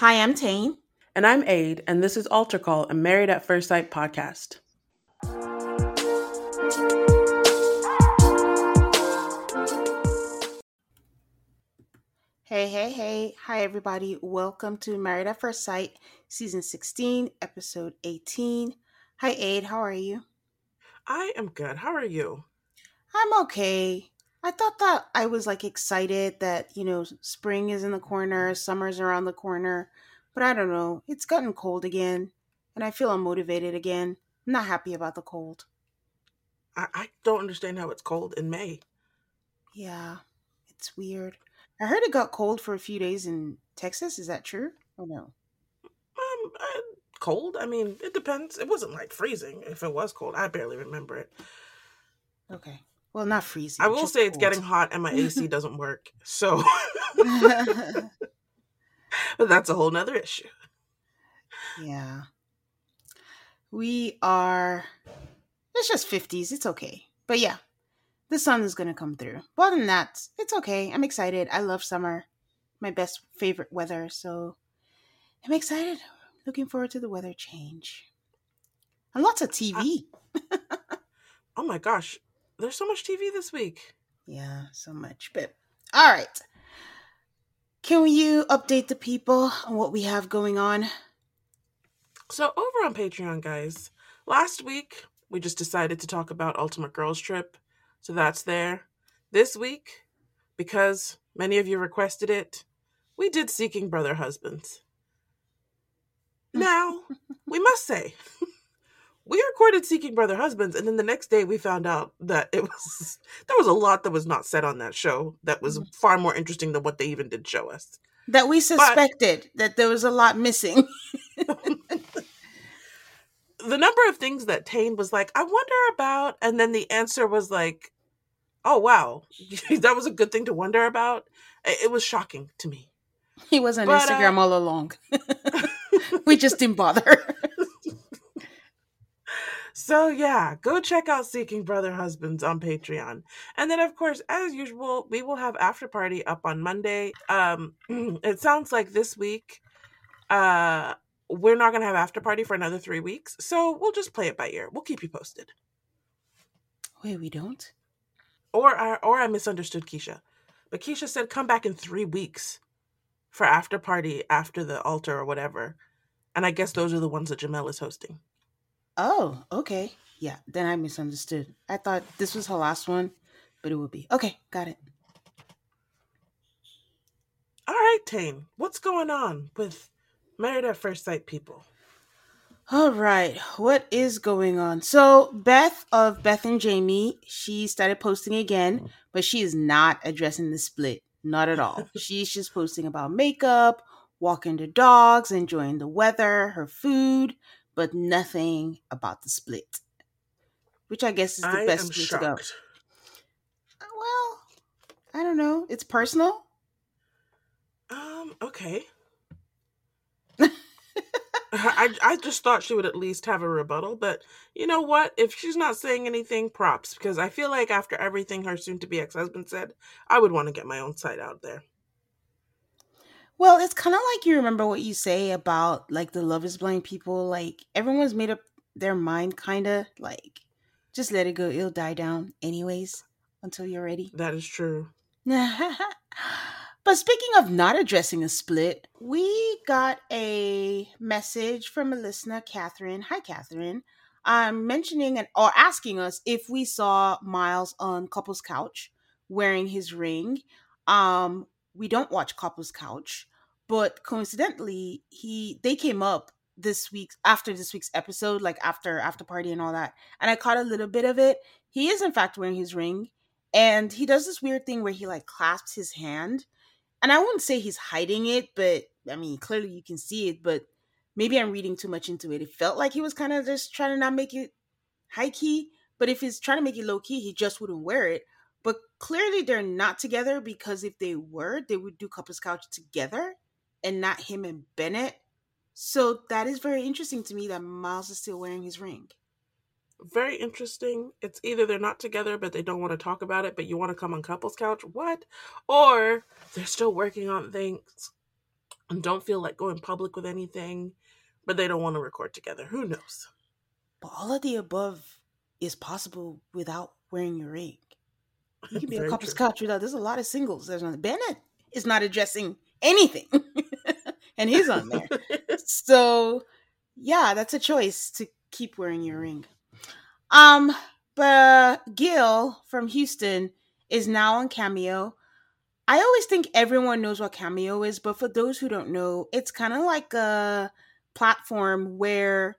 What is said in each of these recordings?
Hi, I'm Tane. And I'm Aid, and this is Altar Call, a Married at First Sight podcast. Hey, hey, hey. Hi, everybody. Welcome to Married at First Sight, Season 16, Episode 18. Hi, Aid. How are you? I am good. How are you? I'm okay. I thought that I was like excited that, you know, spring is in the corner, summer's around the corner, but I don't know. It's gotten cold again, and I feel unmotivated again. I'm not happy about the cold. I, I don't understand how it's cold in May. Yeah, it's weird. I heard it got cold for a few days in Texas. Is that true or no? Um, uh, cold? I mean, it depends. It wasn't like freezing. If it was cold, I barely remember it. Okay. Well, not freezing. I will say it's getting hot and my AC doesn't work. So, but that's a whole nother issue. yeah. We are. It's just 50s. It's okay. But yeah, the sun is going to come through. But other than that, it's okay. I'm excited. I love summer. My best favorite weather. So I'm excited. Looking forward to the weather change. And lots of TV. Oh my gosh, there's so much TV this week. Yeah, so much. But all right. Can you update the people on what we have going on? So over on Patreon, guys, last week we just decided to talk about Ultimate Girls Trip. So that's there. This week, because many of you requested it, we did Seeking Brother Husbands. Now, we must say, we recorded Seeking Brother Husbands, and then the next day we found out that it was there was a lot that was not said on that show that was far more interesting than what they even did show us. That we suspected that there was a lot missing. the number of things that Tane was like, I wonder about, and then the answer was like, oh wow, that was a good thing to wonder about. It was shocking to me. he was on But, uh, Instagram all along. we just didn't bother. So yeah, go check out Seeking Brother Husbands on Patreon. And then of course, as usual, we will have after party up on Monday. Um it sounds like this week uh we're not going to have after party for another 3 weeks. So we'll just play it by ear. We'll keep you posted. Wait, we don't? Or I or I misunderstood Keshia. But Keshia said come back in 3 weeks for after party after the altar or whatever. And I guess those are the ones that Jamel is hosting. Oh, okay. Yeah, then I misunderstood. I thought this was her last one, but it would be. Okay, got it. All right, Tane, what's going on with Married at First Sight people? All right, what is going on? So, Beth of Beth and Jamie, she started posting again, but she is not addressing the split. Not at all. She's just posting about makeup, walking the dogs, enjoying the weather, her food, but nothing about the split. Which I guess is the I best split to go. Well, I don't know. It's personal. Um, okay. I I just thought she would at least have a rebuttal, but you know what? If she's not saying anything, props because I feel like after everything her soon to be ex husband said, I would want to get my own side out there. Well, it's kind of like you remember what you say about like the love is blind people. Like everyone's made up their mind, kind of like just let it go. It'll die down anyways until you're ready. That is true. but speaking of not addressing a split, we got a message from a listener, Catherine. Hi, Catherine. Um, mentioning and or asking us if we saw Miles on Couple's couch wearing his ring. Um, we don't watch Couple's Couch, but coincidentally, he they came up this week after this week's episode, like after after party and all that, and I caught a little bit of it. He is in fact wearing his ring, and he does this weird thing where he like clasps his hand, and I wouldn't say he's hiding it, but I mean clearly you can see it, but maybe I'm reading too much into it. It felt like he was kind of just trying to not make it high key, but if he's trying to make it low key, he just wouldn't wear it. But clearly they're not together because if they were, they would do Couples Couch together and not him and Bennett. So that is very interesting to me that Miles is still wearing his ring. Very interesting. It's either they're not together but they don't want to talk about it, but you want to come on Couples Couch. What? Or they're still working on things and don't feel like going public with anything, but they don't want to record together. Who knows? But all of the above is possible without wearing your ring. You can be a couple's couch without. There's a lot of singles. There's one. Bennett is not addressing anything, and he's on there. so, yeah, that's a choice to keep wearing your ring. Um, but Gil from Houston is now on Cameo. I always think everyone knows what Cameo is, but for those who don't know, it's kind of like a platform where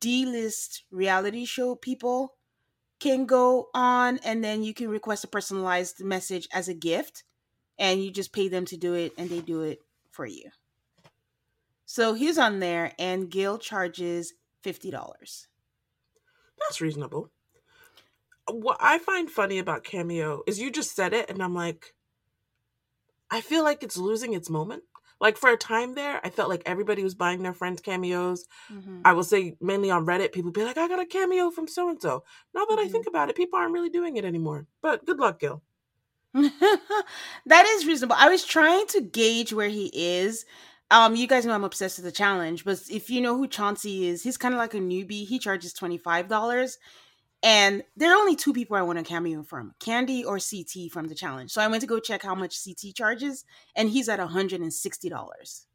D-list reality show people can go on and then you can request a personalized message as a gift and you just pay them to do it and they do it for you. So he's on there and Gil charges $50. That's reasonable. What I find funny about Cameo is you just said it and I'm like I feel like it's losing its moment. Like for a time there, I felt like everybody was buying their friends cameos. Mm-hmm. I will say mainly on Reddit, people be like, I got a cameo from so and so. Now that mm-hmm. I think about it, people aren't really doing it anymore. But good luck, Gil. that is reasonable. I was trying to gauge where he is. Um, you guys know I'm obsessed with the challenge, but if you know who Chauncey is, he's kind of like a newbie. He charges twenty five dollars, and there are only two people I want a cameo from: Candy or CT from the challenge. So I went to go check how much CT charges, and he's at hundred and sixty dollars.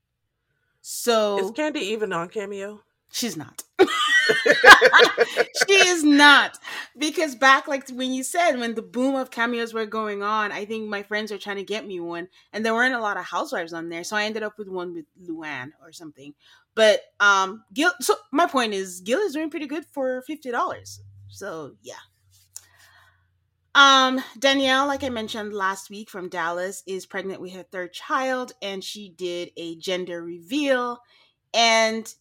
So is Candy even on cameo? She's not. she is not because back like when you said when the boom of cameos were going on i think my friends were trying to get me one and there weren't a lot of housewives on there so i ended up with one with luann or something but um gil so my point is gil is doing pretty good for $50 so yeah um danielle like i mentioned last week from dallas is pregnant with her third child and she did a gender reveal and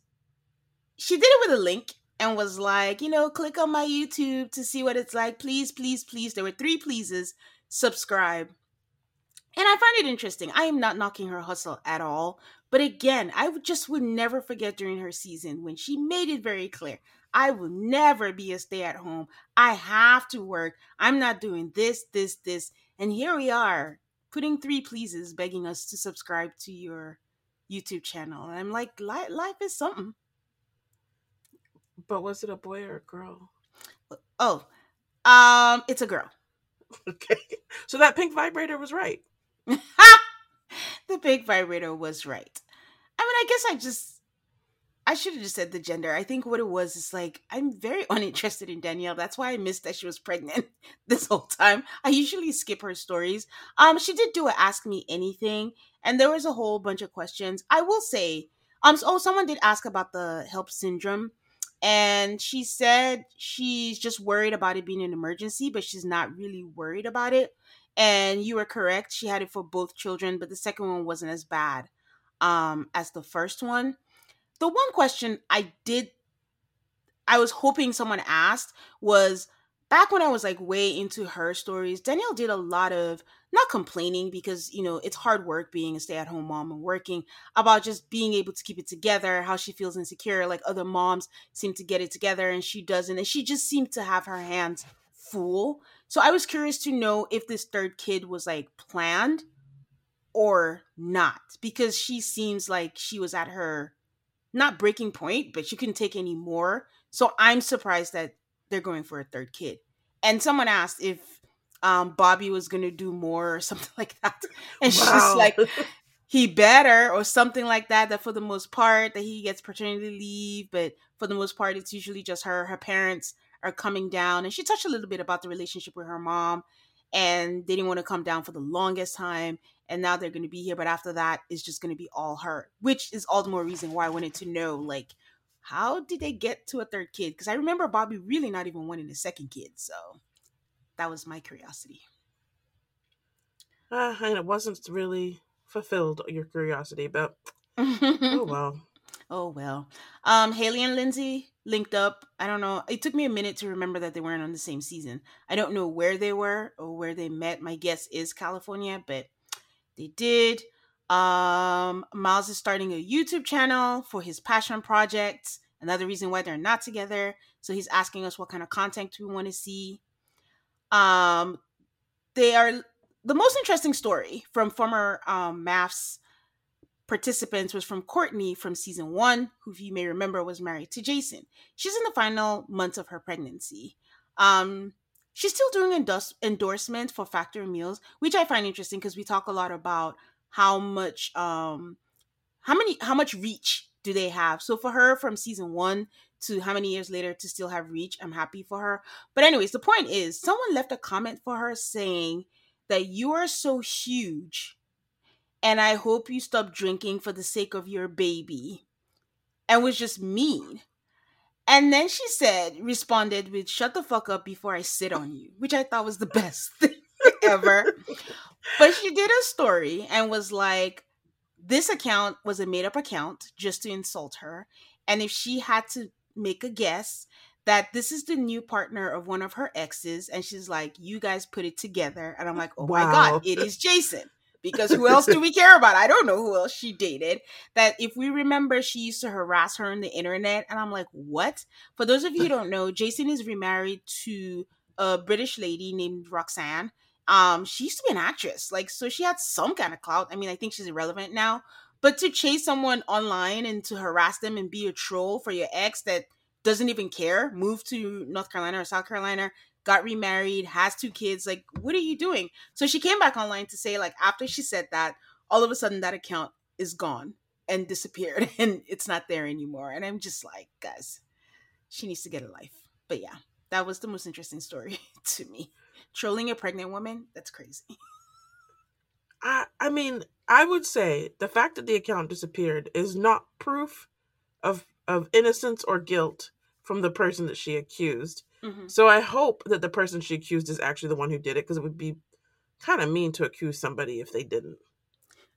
she did it with a link and was like, you know, click on my YouTube to see what it's like. Please, please, please. There were three pleases. Subscribe. And I find it interesting. I am not knocking her hustle at all. But again, I just would never forget during her season when she made it very clear I will never be a stay at home. I have to work. I'm not doing this, this, this. And here we are, putting three pleases, begging us to subscribe to your YouTube channel. And I'm like, life is something. But was it a boy or a girl? Oh, um, it's a girl. Okay. So that pink vibrator was right. the pink vibrator was right. I mean, I guess I just I should have just said the gender. I think what it was is like I'm very uninterested in Danielle. That's why I missed that she was pregnant this whole time. I usually skip her stories. Um, she did do a ask me anything, and there was a whole bunch of questions. I will say, um, so, oh, someone did ask about the HELLP syndrome and she said she's just worried about it being an emergency, but she's not really worried about it. And you were correct; she had it for both children, but the second one wasn't as bad um, as the first one. The one question I did, I was hoping someone asked was back when I was like way into her stories, Danielle did a lot of not complaining because, you know, it's hard work being a stay at home mom and working about just being able to keep it together, how she feels insecure. Like other moms seem to get it together and she doesn't. And she just seemed to have her hands full. So I was curious to know if this third kid was like planned or not because she seems like she was at her not breaking point, but she couldn't take any more. So I'm surprised that they're going for a third kid. And someone asked if um, Bobby was going to do more or something like that. And wow. she's like, he better or something like that. That for the most part, that he gets paternity leave, but for the most part, it's usually just her. Her parents are coming down. And she touched a little bit about the relationship with her mom. And they didn't want to come down for the longest time. And now they're going to be here. But after that, it's just going to be all her, which is all the more reason why I wanted to know, like, how did they get to a third kid? Because I remember Bobby really not even wanting a second kid. So that was my curiosity. Uh, and it wasn't really fulfilled your curiosity, but oh well. Oh well. Um, Haley and Lindsay linked up. I don't know. It took me a minute to remember that they weren't on the same season. I don't know where they were or where they met. My guess is California, but they did. Um, Miles is starting a YouTube channel for his passion projects. Another reason why they're not together. So he's asking us what kind of content we want to see. Um, they are the most interesting story from former um, MAFS participants was from Courtney from season one, who you may remember was married to Jason. She's in the final months of her pregnancy. Um, she's still doing endorse- endorsements for Factory Meals, which I find interesting because we talk a lot about how much um how many how much reach do they have? So for her from season one to how many years later to still have reach i'm happy for her. But anyways the point is someone left a comment for her saying that you are so huge and i hope you stop drinking for the sake of your baby and was just mean and then she said responded with shut the fuck up before i sit on you which i thought was the best thing ever but she did a story and was like, this account was a made up account just to insult her. And if she had to make a guess, that this is the new partner of one of her exes, and she's like, You guys put it together. And I'm like, Oh wow. my God, it is Jason. Because who else do we care about? I don't know who else she dated. That if we remember, she used to harass her on the internet. And I'm like, What? For those of you who don't know, Jason is remarried to a British lady named Roxanne um, she used to be an actress, like so she had some kind of clout. I mean, I think she's irrelevant now, but to chase someone online and to harass them and be a troll for your ex that doesn't even care, move to North Carolina or South Carolina, got remarried, has two kids, like what are you doing? So she came back online to say like after she said that, all of a sudden that account is gone and disappeared and it's not there anymore. And I'm just like, guys, she needs to get a life. But yeah, that was the most interesting story to me trolling a pregnant woman, that's crazy. I I mean, I would say the fact that the account disappeared is not proof of of innocence or guilt from the person that she accused. Mm-hmm. So I hope that the person she accused is actually the one who did it because it would be kind of mean to accuse somebody if they didn't.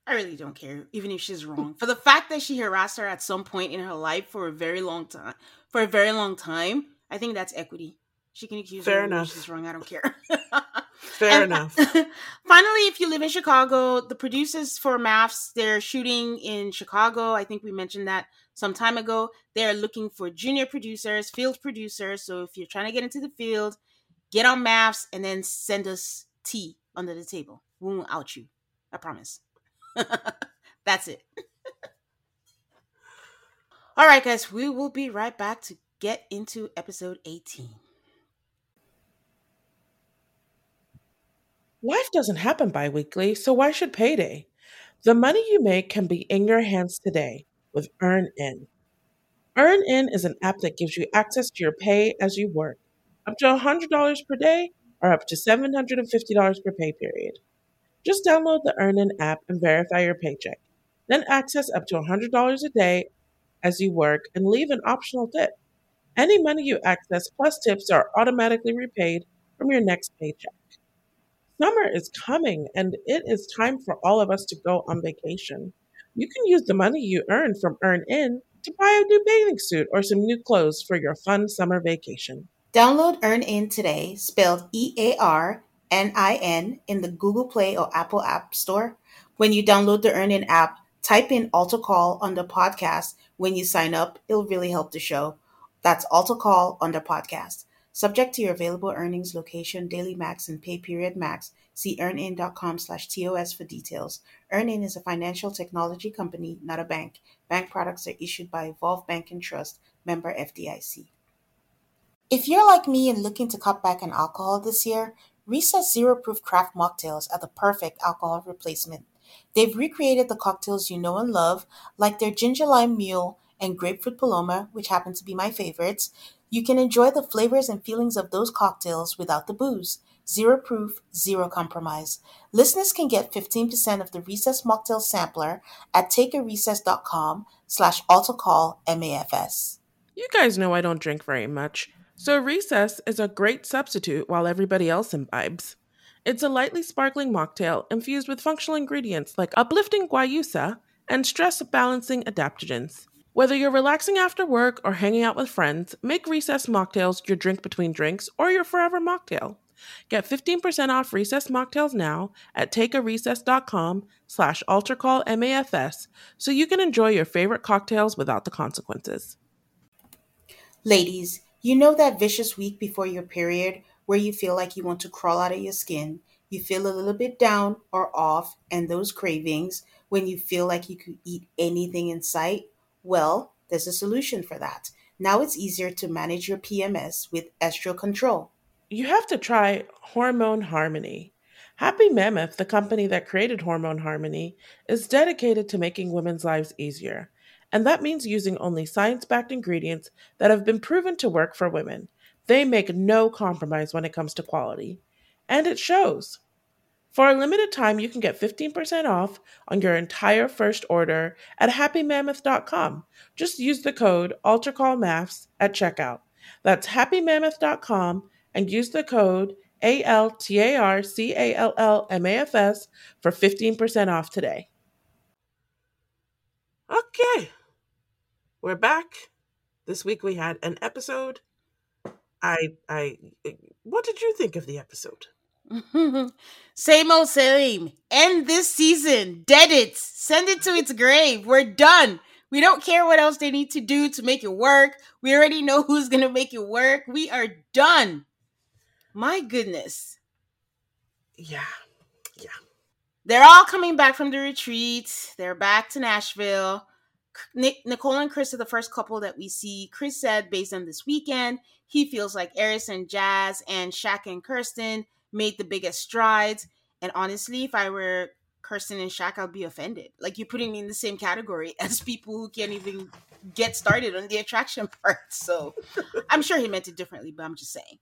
I really don't care, even if she's wrong. For the fact that she harassed her at some point in her life for a very long time, for a very long time, I think that's equity. She can accuse Fair her enough. she's wrong. I don't care. Fair and, enough. finally, if you live in Chicago, the producers for MAFS, they're shooting in Chicago. I think we mentioned that some time ago. They're looking for junior producers, field producers. So if you're trying to get into the field, get on MAFS and then send us tea under the table. We won't out you. I promise. That's it. All right, guys, we will be right back to get into episode 18. Life doesn't happen bi-weekly, so why should payday? The money you make can be in your hands today with EarnIn. EarnIn is an app that gives you access to your pay as you work, up to $100 per day or up to $750 per pay period. Just download the EarnIn app and verify your paycheck. Then access up to $100 a day as you work and leave an optional tip. Any money you access plus tips are automatically repaid from your next paycheck. Summer is coming and it is time for all of us to go on vacation. You can use the money you earn from Earn In to buy a new bathing suit or some new clothes for your fun summer vacation. Download Earn In today, spelled E A R N I N, in the Google Play or Apple App Store. When you download the Earn In app, type in Altar Call the podcast. When you sign up, it'll really help the show. That's Altar Call the podcast. Subject to your available earnings, location, daily max, and pay period max. See earnin.com slash TOS for details. EarnIn is a financial technology company, not a bank. Bank products are issued by Evolve Bank and Trust, member FDIC. If you're like me and looking to cut back on alcohol this year, Recess Zero Proof Craft Mocktails are the perfect alcohol replacement. They've recreated the cocktails you know and love, like their ginger lime mule and grapefruit paloma, which happen to be my favorites. You can enjoy the flavors and feelings of those cocktails without the booze. Zero proof, zero compromise. Listeners can get 15% of the Recess Mocktail Sampler at takearecess.com slash AltarCallMAFS. You guys know I don't drink very much. So, Recess is a great substitute while everybody else imbibes. It's a lightly sparkling mocktail infused with functional ingredients like uplifting guayusa and stress balancing adaptogens. Whether you're relaxing after work or hanging out with friends, make Recess mocktails your drink between drinks or your forever mocktail. Get 15% off Recess mocktails now at takearecess.com slash altarcallmafs so you can enjoy your favorite cocktails without the consequences. Ladies, you know that vicious week before your period where you feel like you want to crawl out of your skin, you feel a little bit down or off, and those cravings when you feel like you could eat anything in sight? Well, there's a solution for that. Now it's easier to manage your PMS with Estro Control. You have to try Hormone Harmony. Happy Mammoth, the company that created Hormone Harmony, is dedicated to making women's lives easier and that means using only science backed ingredients that have been proven to work for women. They make no compromise when it comes to quality. And it shows. For a limited time, you can get 15% off on your entire first order at happymammoth.com. Just use the code AltarCallMAFS at checkout. That's happymammoth.com and use the code A L T A R C A L L M A F S for 15% off today. Okay, we're back. This week we had an episode. I I what did you think of the episode? same old same. End this season. Dead it. Send it to its grave. We're done. We don't care what else they need to do to make it work. We already know who's going to make it work. We are done. My goodness. Yeah. Yeah. They're all coming back from the retreat. They're back to Nashville. Nick, Nicole and Chris are the first couple that we see. Chris said, based on this weekend, he feels like Airris and Jazz and Shaq and Kirsten made the biggest strides. And honestly, if I were Kirsten and Shaq, I'd be offended. Like you're putting me in the same category as people who can't even get started on the attraction part. So I'm sure he meant it differently, but I'm just saying.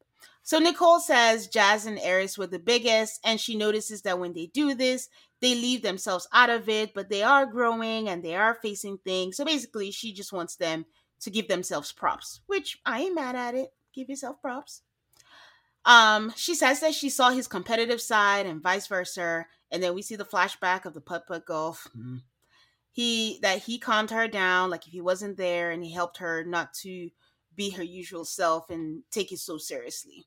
So Nicole says Jazz and Airris were the biggest, and she notices that when they do this, they leave themselves out of it, but they are growing and they are facing things. So basically, she just wants them to give themselves props, which I ain't mad at it. Give yourself props. Um, she says that she saw his competitive side and vice versa, and then we see the flashback of the putt putt golf. Mm-hmm. He that he calmed her down, like if he wasn't there, and he helped her not to be her usual self and take it so seriously.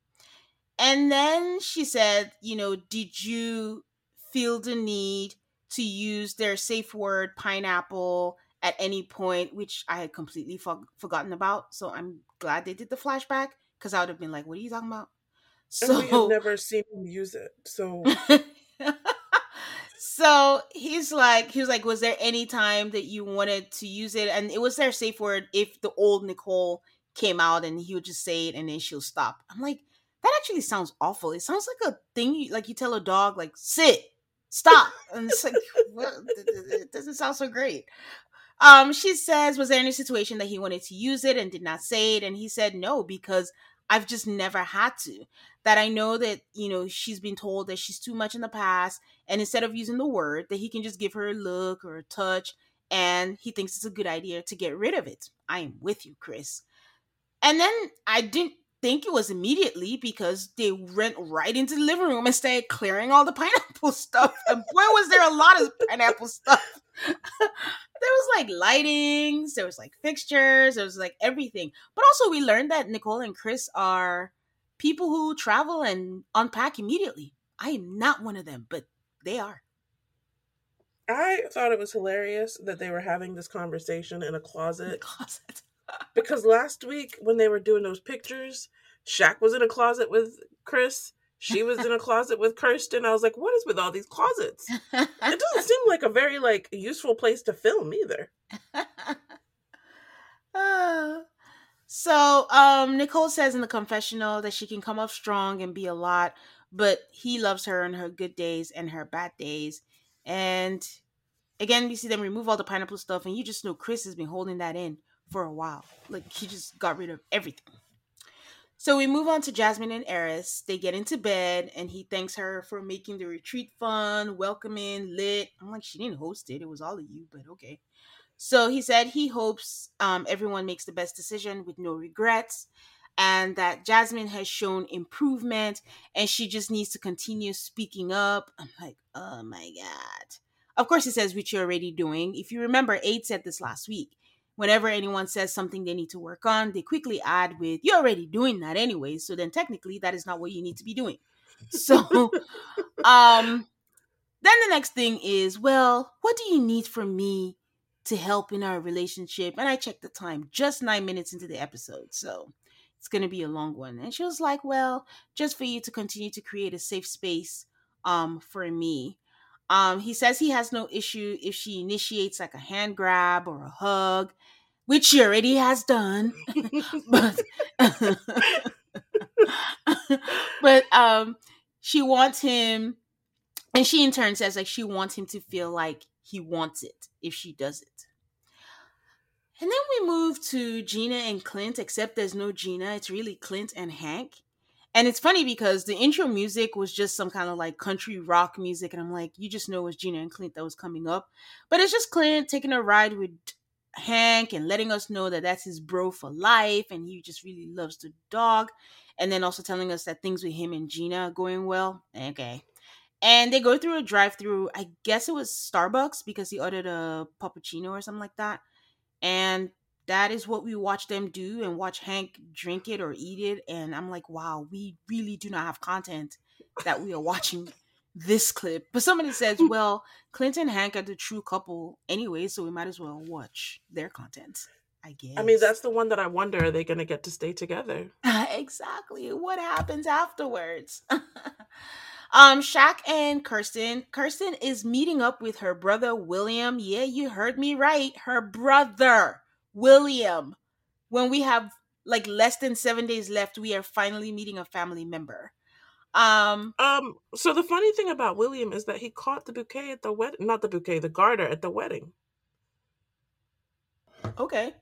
And then she said, you know, did you feel the need to use their safe word pineapple at any point, which I had completely for- forgotten about. So I'm glad they did the flashback because I would have been like, what are you talking about? So and we have never seen him use it. So So he's like, he was like, was there any time that you wanted to use it? And it was their safe word if the old Nicole came out and he would just say it and then she'll stop. I'm like, that actually sounds awful. It sounds like a thing you, like you tell a dog like sit, stop, and it's like well, it doesn't sound so great. Um, she says, was there any situation that he wanted to use it and did not say it? And he said no because I've just never had to. That I know that you know she's been told that she's too much in the past, and instead of using the word, that he can just give her a look or a touch, and he thinks it's a good idea to get rid of it. I am with you, Chris. And then I didn't think it was immediately because they went right into the living room and started clearing all the pineapple stuff. And boy, was there a lot of pineapple stuff. there was like lightings, there was like fixtures, there was like everything. But also, we learned that Nicole and Chris are people who travel and unpack immediately. I am not one of them, but they are. I thought it was hilarious that they were having this conversation in a closet. In a closet. Because last week when they were doing those pictures, Shaq was in a closet with Chris. She was in a closet with Kirsten. I was like, what is with all these closets? It doesn't seem like a very like useful place to film either. uh, so um Nicole says in the confessional that she can come up strong and be a lot, but he loves her in her good days and her bad days. And again, we see them remove all the pineapple stuff, and you just know Chris has been holding that in for a while. Like he just got rid of everything. So we move on to Jasmine and Airris. They get into bed and he thanks her for making the retreat fun, welcoming, lit. I'm like, she didn't host it. It was all of you, but okay. So he said he hopes um, everyone makes the best decision with no regrets and that Jasmine has shown improvement and she just needs to continue speaking up. I'm like, oh my God. Of course, he says, which you're already doing. If you remember, Aid said this last week whenever anyone says something they need to work on, they quickly add with, You're already doing that anyway. So then technically that is not what you need to be doing. So um then the next thing is, well, what do you need from me to help in our relationship? And I checked the time, just nine minutes into the episode. So it's gonna be a long one. And she was like, Well, just for you to continue to create a safe space um for me. Um, he says he has no issue if she initiates like a hand grab or a hug, which she already has done. but but um she wants him and she in turn says like she wants him to feel like he wants it if she does it. And then we move to Gina and Clint, except there's no Gina. It's really Clint and Hank. And it's funny because the intro music was just some kind of like country rock music. And I'm like, you just know it was Gina and Clint that was coming up. But it's just Clint taking a ride with Hank and letting us know that that's his bro for life. And he just really loves the dog. And then also telling us that things with him and Gina are going well. Okay. And they go through a drive through, I guess it was Starbucks because he ordered a puppuccino or something like that. And that is what we watch them do and watch Hank drink it or eat it. And I'm like, wow, we really do not have content that we are watching this clip. But somebody says, well, Clinton and Hank are the true couple anyway, so we might as well watch their content. I guess. I mean, that's the one that I wonder are they going to get to stay together? exactly. What happens afterwards? um, Shaq and Kirsten. Kirsten is meeting up with her brother William. Yeah, you heard me right. Her brother. William, when we have like less than seven days left, we are finally meeting a family member. Um, um. So the funny thing about William is that he caught the bouquet at the wedding, not the bouquet, the garter at the wedding. Okay.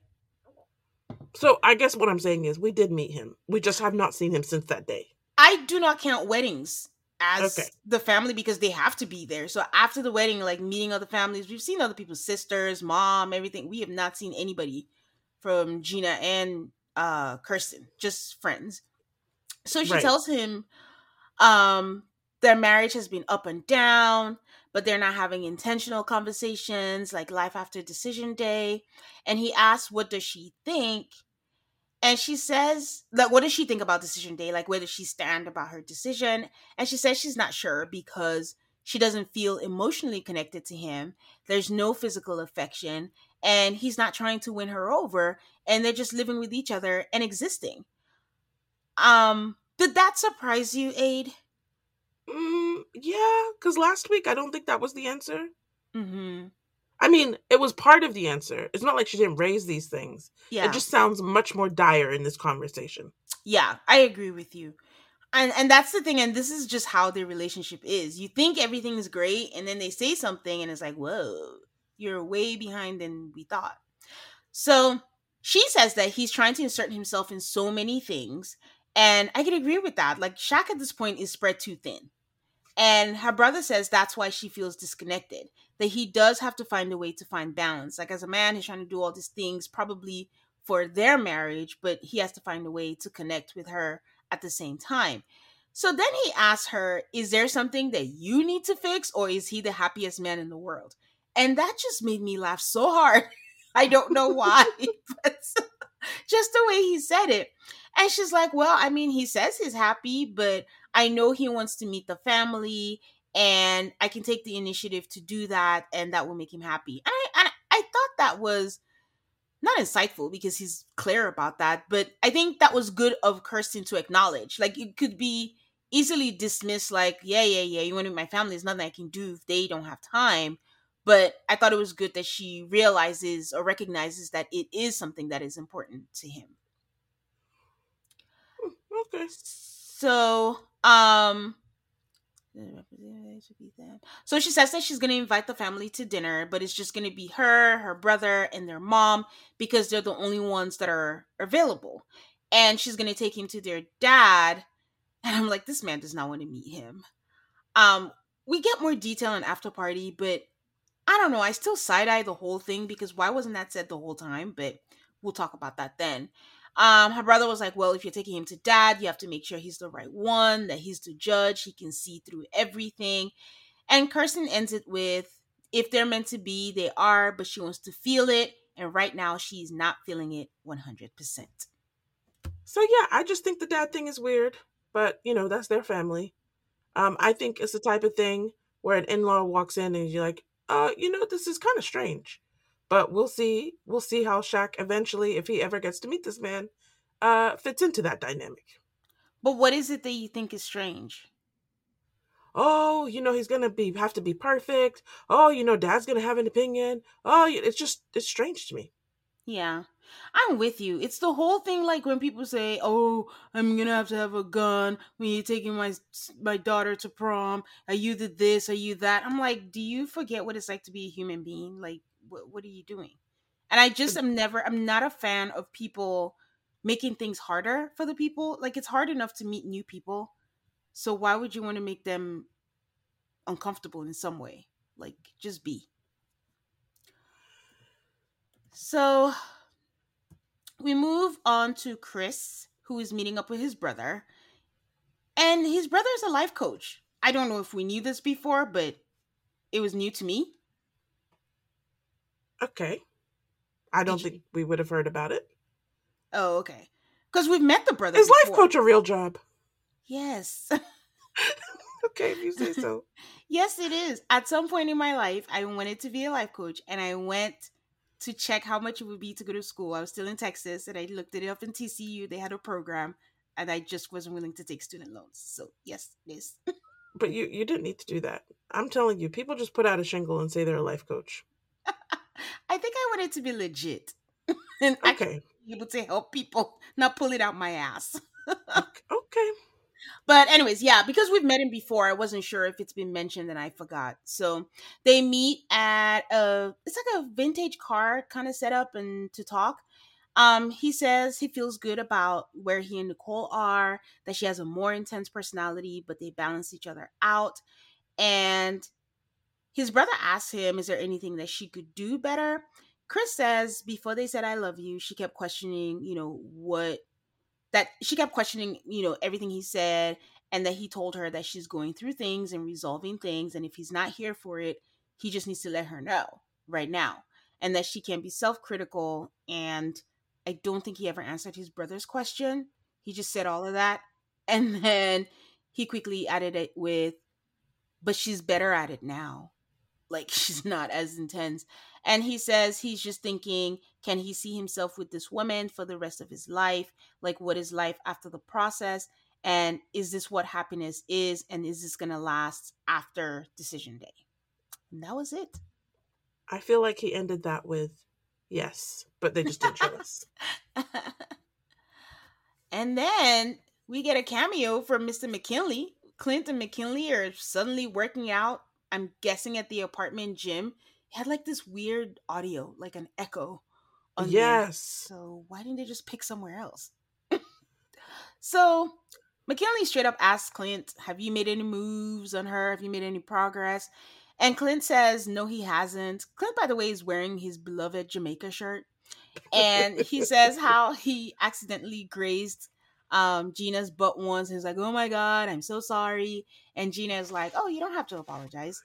So I guess what I'm saying is we did meet him. We just have not seen him since that day. I do not count weddings as okay. the family because they have to be there. So after the wedding, like meeting other families, we've seen other people's sisters, mom, everything. We have not seen anybody from Gina and uh Kirsten, just friends. So she right. tells him um their marriage has been up and down, but they're not having intentional conversations like life after decision day. And he asks, What does she think? And she says like what does she think about decision day? Like where does she stand about her decision? And she says she's not sure because she doesn't feel emotionally connected to him. There's no physical affection and he's not trying to win her over and they're just living with each other and existing. Um did that surprise you aid? Mm, yeah because last week i don't think that was the answer. Mm-hmm I mean, it was part of the answer. It's not like she didn't raise these things. Yeah. It just sounds much more dire in this conversation. Yeah, I agree with you. And and that's the thing, and this is just how their relationship is. You think everything is great, and then they say something, and it's like, whoa, you're way behind than we thought. So she says that he's trying to insert himself in so many things. And I can agree with that. Like Shaq at this point is spread too thin. And her brother says that's why she feels disconnected. That he does have to find a way to find balance. Like as a man, he's trying to do all these things probably for their marriage, but he has to find a way to connect with her at the same time. So then he asks her, Is there something that you need to fix, or is he the happiest man in the world? And that just made me laugh so hard. I don't know why, but just the way he said it. And she's like, Well, I mean, he says he's happy, but I know he wants to meet the family, and I can take the initiative to do that, and that will make him happy. And I, and I thought that was not insightful because he's clear about that, but I think that was good of Kirsten to acknowledge. Like, it could be easily dismissed, like, yeah, yeah, yeah, you want to meet my family, there's nothing I can do if they don't have time. But I thought it was good that she realizes or recognizes that it is something that is important to him. Hmm, okay. So, um, so she says that she's going to invite the family to dinner, but it's just going to be her, her brother, and their mom because they're the only ones that are available. And she's going to take him to their dad. And I'm like, this man does not want to meet him. Um, we get more detail in after party, but I don't know. I still side eye the whole thing because why wasn't that said the whole time? But we'll talk about that then. Um, her brother was like, Well, if you're taking him to dad, you have to make sure he's the right one, that he's the judge, he can see through everything. And Kirsten ends it with, If they're meant to be, they are, but she wants to feel it. And right now, she's not feeling it 100%. So, yeah, I just think the dad thing is weird, but you know, that's their family. Um, I think it's the type of thing where an in law walks in and you're like, uh, you know, this is kind of strange. But we'll see. We'll see how Shaq eventually, if he ever gets to meet this man, uh, fits into that dynamic. But what is it that you think is strange? Oh, you know he's gonna be have to be perfect. Oh, you know Dad's gonna have an opinion. Oh, it's just it's strange to me. Yeah. I'm with you. It's the whole thing like when people say, "Oh, I'm going to have to have a gun when you're taking my my daughter to prom. Are you the this? Are you that?" I'm like, "Do you forget what it's like to be a human being? Like what, what are you doing?" And I just am never I'm not a fan of people making things harder for the people. Like it's hard enough to meet new people. So why would you want to make them uncomfortable in some way? Like just be. So we move on to Chris, who is meeting up with his brother. And his brother is a life coach. I don't know if we knew this before, but it was new to me. Okay. I don't Did think you... we would have heard about it. Oh, okay. Because we've met the brother. Is before. life coach a real job? Yes. okay, if you say so. yes, it is. At some point in my life, I wanted to be a life coach, and I went to check how much it would be to go to school. I was still in Texas and I looked it up in TCU. They had a program and I just wasn't willing to take student loans. So, yes, it is. but you, you didn't need to do that. I'm telling you, people just put out a shingle and say they're a life coach. I think I wanted to be legit and okay. be able to help people, not pull it out my ass. okay. But anyways, yeah, because we've met him before, I wasn't sure if it's been mentioned and I forgot. So they meet at a it's like a vintage car kind of setup and to talk. Um, he says he feels good about where he and Nicole are, that she has a more intense personality, but they balance each other out. And his brother asks him, Is there anything that she could do better? Chris says before they said I love you, she kept questioning, you know, what that she kept questioning, you know, everything he said and that he told her that she's going through things and resolving things and if he's not here for it, he just needs to let her know right now and that she can be self-critical and I don't think he ever answered his brother's question. He just said all of that and then he quickly added it with but she's better at it now. Like she's not as intense. And he says he's just thinking, can he see himself with this woman for the rest of his life? Like, what is life after the process? And is this what happiness is? And is this going to last after decision day? And that was it. I feel like he ended that with yes, but they just didn't show us. and then we get a cameo from Mr. McKinley. Clint and McKinley are suddenly working out, I'm guessing at the apartment gym he had like this weird audio, like an echo. yes. There. So why didn't they just pick somewhere else? so McKinley straight up asks Clint, Have you made any moves on her? Have you made any progress? And Clint says, No, he hasn't. Clint, by the way, is wearing his beloved Jamaica shirt. and he says how he accidentally grazed um Gina's butt once he's like, "Oh my god, I'm so sorry." And Gina's like, "Oh, you don't have to apologize."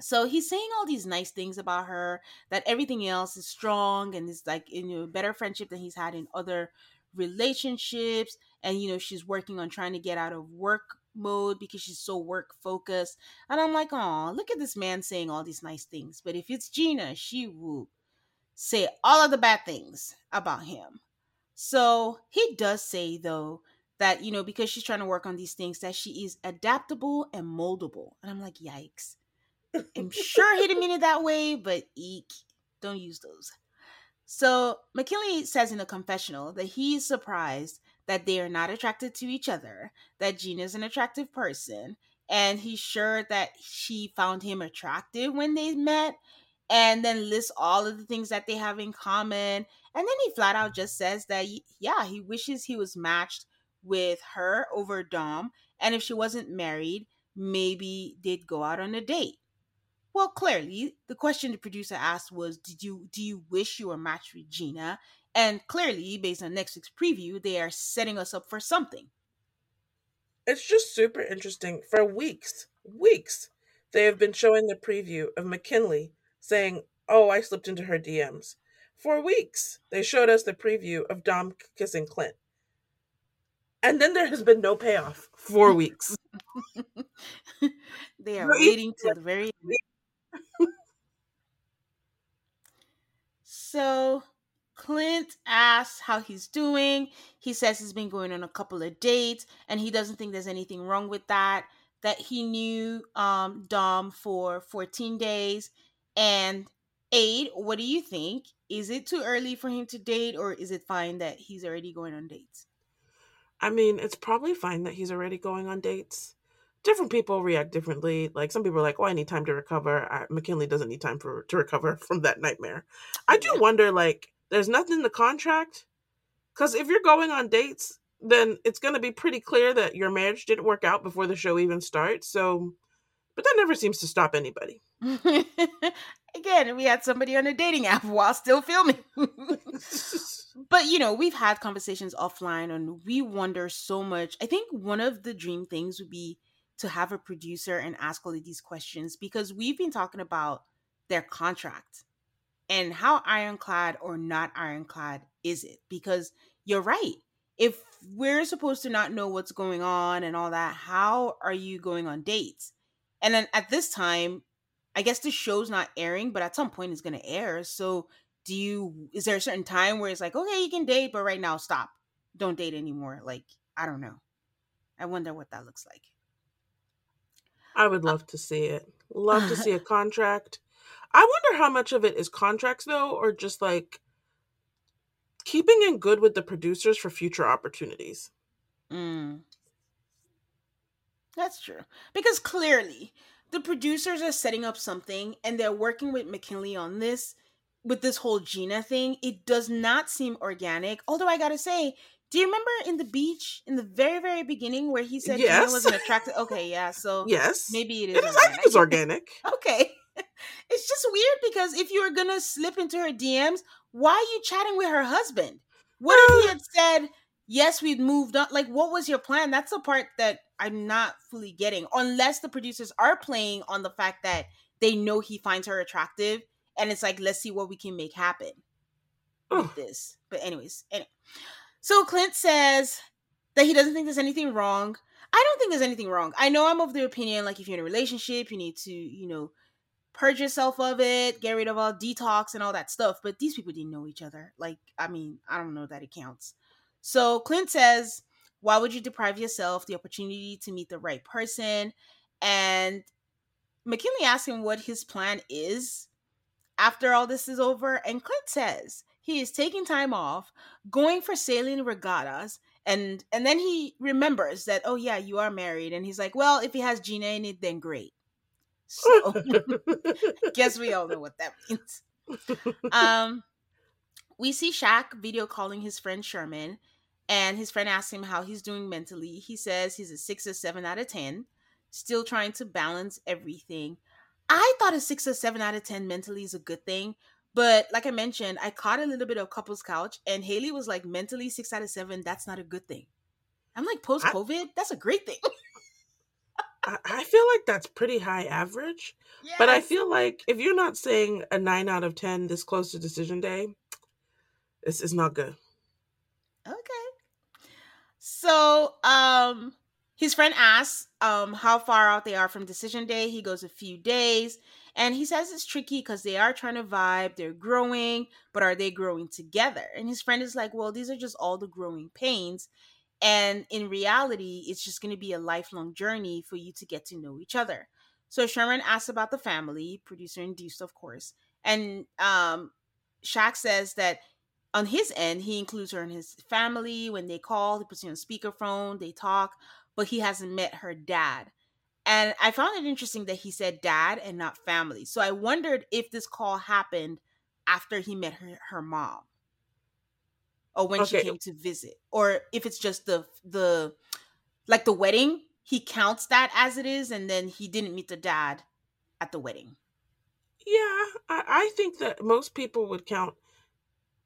So he's saying all these nice things about her that everything else is strong and it's like in a better friendship than he's had in other relationships and you know she's working on trying to get out of work mode because she's so work focused and i'm like oh look at this man saying all these nice things but if it's gina she will say all of the bad things about him so he does say though that you know because she's trying to work on these things that she is adaptable and moldable. And i'm like yikes. I'm sure he didn't mean it that way but eek don't use those. So mckinley says in a confessional that he's surprised that they are not attracted to each other that gina's an attractive person and he's sure that she found him attractive when they met and then lists all of the things that they have in common and then he flat out just says that, yeah, he wishes he was matched with her over Dom. And if she wasn't married, maybe they'd go out on a date. Well, clearly, the question the producer asked was, "Did you do you wish you were matched with Gina?" And clearly, based on next week's preview, they are setting us up for something. It's just super interesting. For weeks, weeks, they have been showing the preview of McKinley saying, "Oh, I slipped into her DMs." For weeks, they showed us the preview of Dom kissing Clint. And then there has been no payoff for weeks. they are waiting till the very end. so Clint asks how he's doing. He says he's been going on a couple of dates and he doesn't think there's anything wrong with that. That he knew um, Dom for 14 days and Aid, what do you think? Is it too early for him to date, or is it fine that he's already going on dates? I mean, it's probably fine that he's already going on dates. Different people react differently. Like some people are like, "Oh, I need time to recover." I, McKinley doesn't need time for to recover from that nightmare. I do yeah. wonder, like, there's nothing in the contract because if you're going on dates, then it's going to be pretty clear that your marriage didn't work out before the show even starts. So, but that never seems to stop anybody. again, we had somebody on a dating app while still filming. but you know, we've had conversations offline and we wonder so much. I think one of the dream things would be to have a producer and ask all of these questions because we've been talking about their contract and how ironclad or not ironclad is it? Because you're right. If we're supposed to not know what's going on and all that, how are you going on dates? And then at this time, I guess the show's not airing, but at some point it's going to air. So, do you is there a certain time where it's like, okay, you can date, but right now stop. Don't date anymore. Like, I don't know. I wonder what that looks like. I would uh love uh, to see it. Love to see a contract. I wonder how much of it is contracts though, or just like keeping in good with the producers for future opportunities. Mm. That's true. Because clearly, the producers are setting up something and they're working with McKinley on this with this whole Gina thing. It does not seem organic. Although I gotta say, do you remember in the beach in the very very beginning where he said yes. Gina wasn't attracted? Okay, yeah. So yes, maybe it is. It is think It's organic. okay. It's just weird because if you were gonna slip into her DMs, why are you chatting with her husband? What if he uh, had said, yes, we've moved on. Like, what was your plan? That's the part that I'm not fully getting. Unless the producers are playing on the fact that they know he finds her attractive, and it's like, let's see what we can make happen with this. But anyways, anyway. So Clint says that he doesn't think there's anything wrong. I don't think there's anything wrong. I know I'm of the opinion like if you're in a relationship, you need to, you know, purge yourself of it, get rid of all detox and all that stuff. But these people didn't know each other. Like, I mean, I don't know that it counts. So Clint says, Why would you deprive yourself the opportunity to meet the right person? And McKinley asks him what his plan is after all this is over. And Clint says he is taking time off, going for sailing regattas, and and then he remembers that, oh yeah, you are married. And he's like, Well, if he has Gina in it, then great. So guess we all know what that means. Um we see Shaq video calling his friend Sherman and his friend asks him how he's doing mentally. He says he's a six or seven out of 10, still trying to balance everything. I thought a six or seven out of 10 mentally is a good thing, But like I mentioned, I caught a little bit of couples couch, and Haley was like mentally six out of seven. That's not a good thing. I'm like post COVID. That's a great thing. I, feel like that's pretty high average. yes. But I feel like if you're not saying a nine out of ten this close to decision day, this is not good. Okay. So, um, his friend asks um how far out they are from decision day. He goes a few days, and he says it's tricky because they are trying to vibe, they're growing, but are they growing together? And his friend is like, Well, these are just all the growing pains. And in reality, it's just going to be a lifelong journey for you to get to know each other. So Sherman asks about the family, producer induced, of course. And um, Shaq says that on his end, he includes her in his family. When they call, he puts her on speakerphone, they talk, but he hasn't met her dad. And I found it interesting that he said dad and not family. So I wondered if this call happened after he met her, her mom or when she came to visit or if it's just the the like the wedding he counts that as it is and then he didn't meet the dad at the wedding Yeah, I, I think that most people would count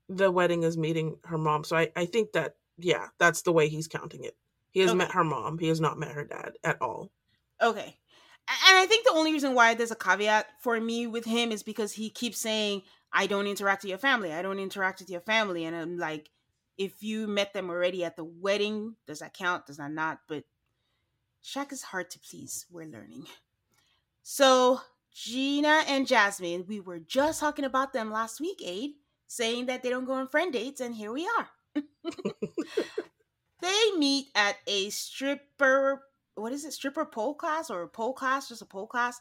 the wedding is meeting her mom. So I, I think that, yeah, that's the way he's counting it. He has Okay. met her mom. He has not met her dad at all. okay and i think the only reason why there's a caveat for me with him is because he keeps saying i don't interact with your family i don't interact with your family and i'm like if you met them already at the wedding does that count does that not but Shaq is hard to please we're learning so gina and jasmine we were just talking about them last week aid saying that they don't go on friend dates and here we are they meet at a stripper what is it stripper pole class or a pole class just a pole class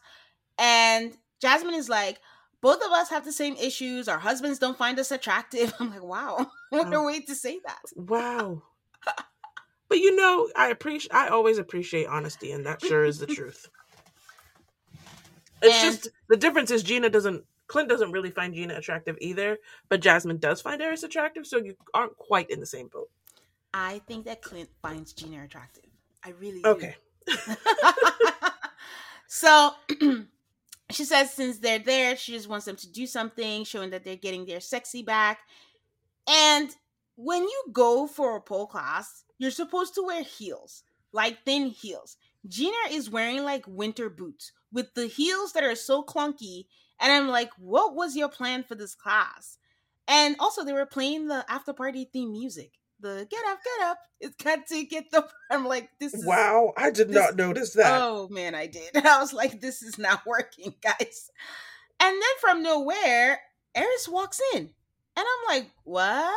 and jasmine is like both of us have the same issues our husbands don't find us attractive i'm like wow what a Oh. way to say that Wow. but you know, I appreciate I always appreciate honesty and that sure is the truth. It's And- just the difference is Gina doesn't Clint doesn't really find Gina attractive either, but Jasmine does find Airris attractive, so you aren't quite in the same boat. i think that clint finds gina attractive i really do. Okay. so she says since they're there, she just wants them to do something, showing that they're getting their sexy back. And when you go for a pole class, you're supposed to wear heels, like thin heels. Gina is wearing like winter boots with the heels that are so clunky. And I'm like, what was your plan for this class? And also, they were playing the after party theme music. The get up, get up. It's got to get the. I'm like, this is Wow, I did this- not notice that. Oh man, I did. I was like, this is not working, guys. And then from nowhere, Airris walks in. And I'm like, what?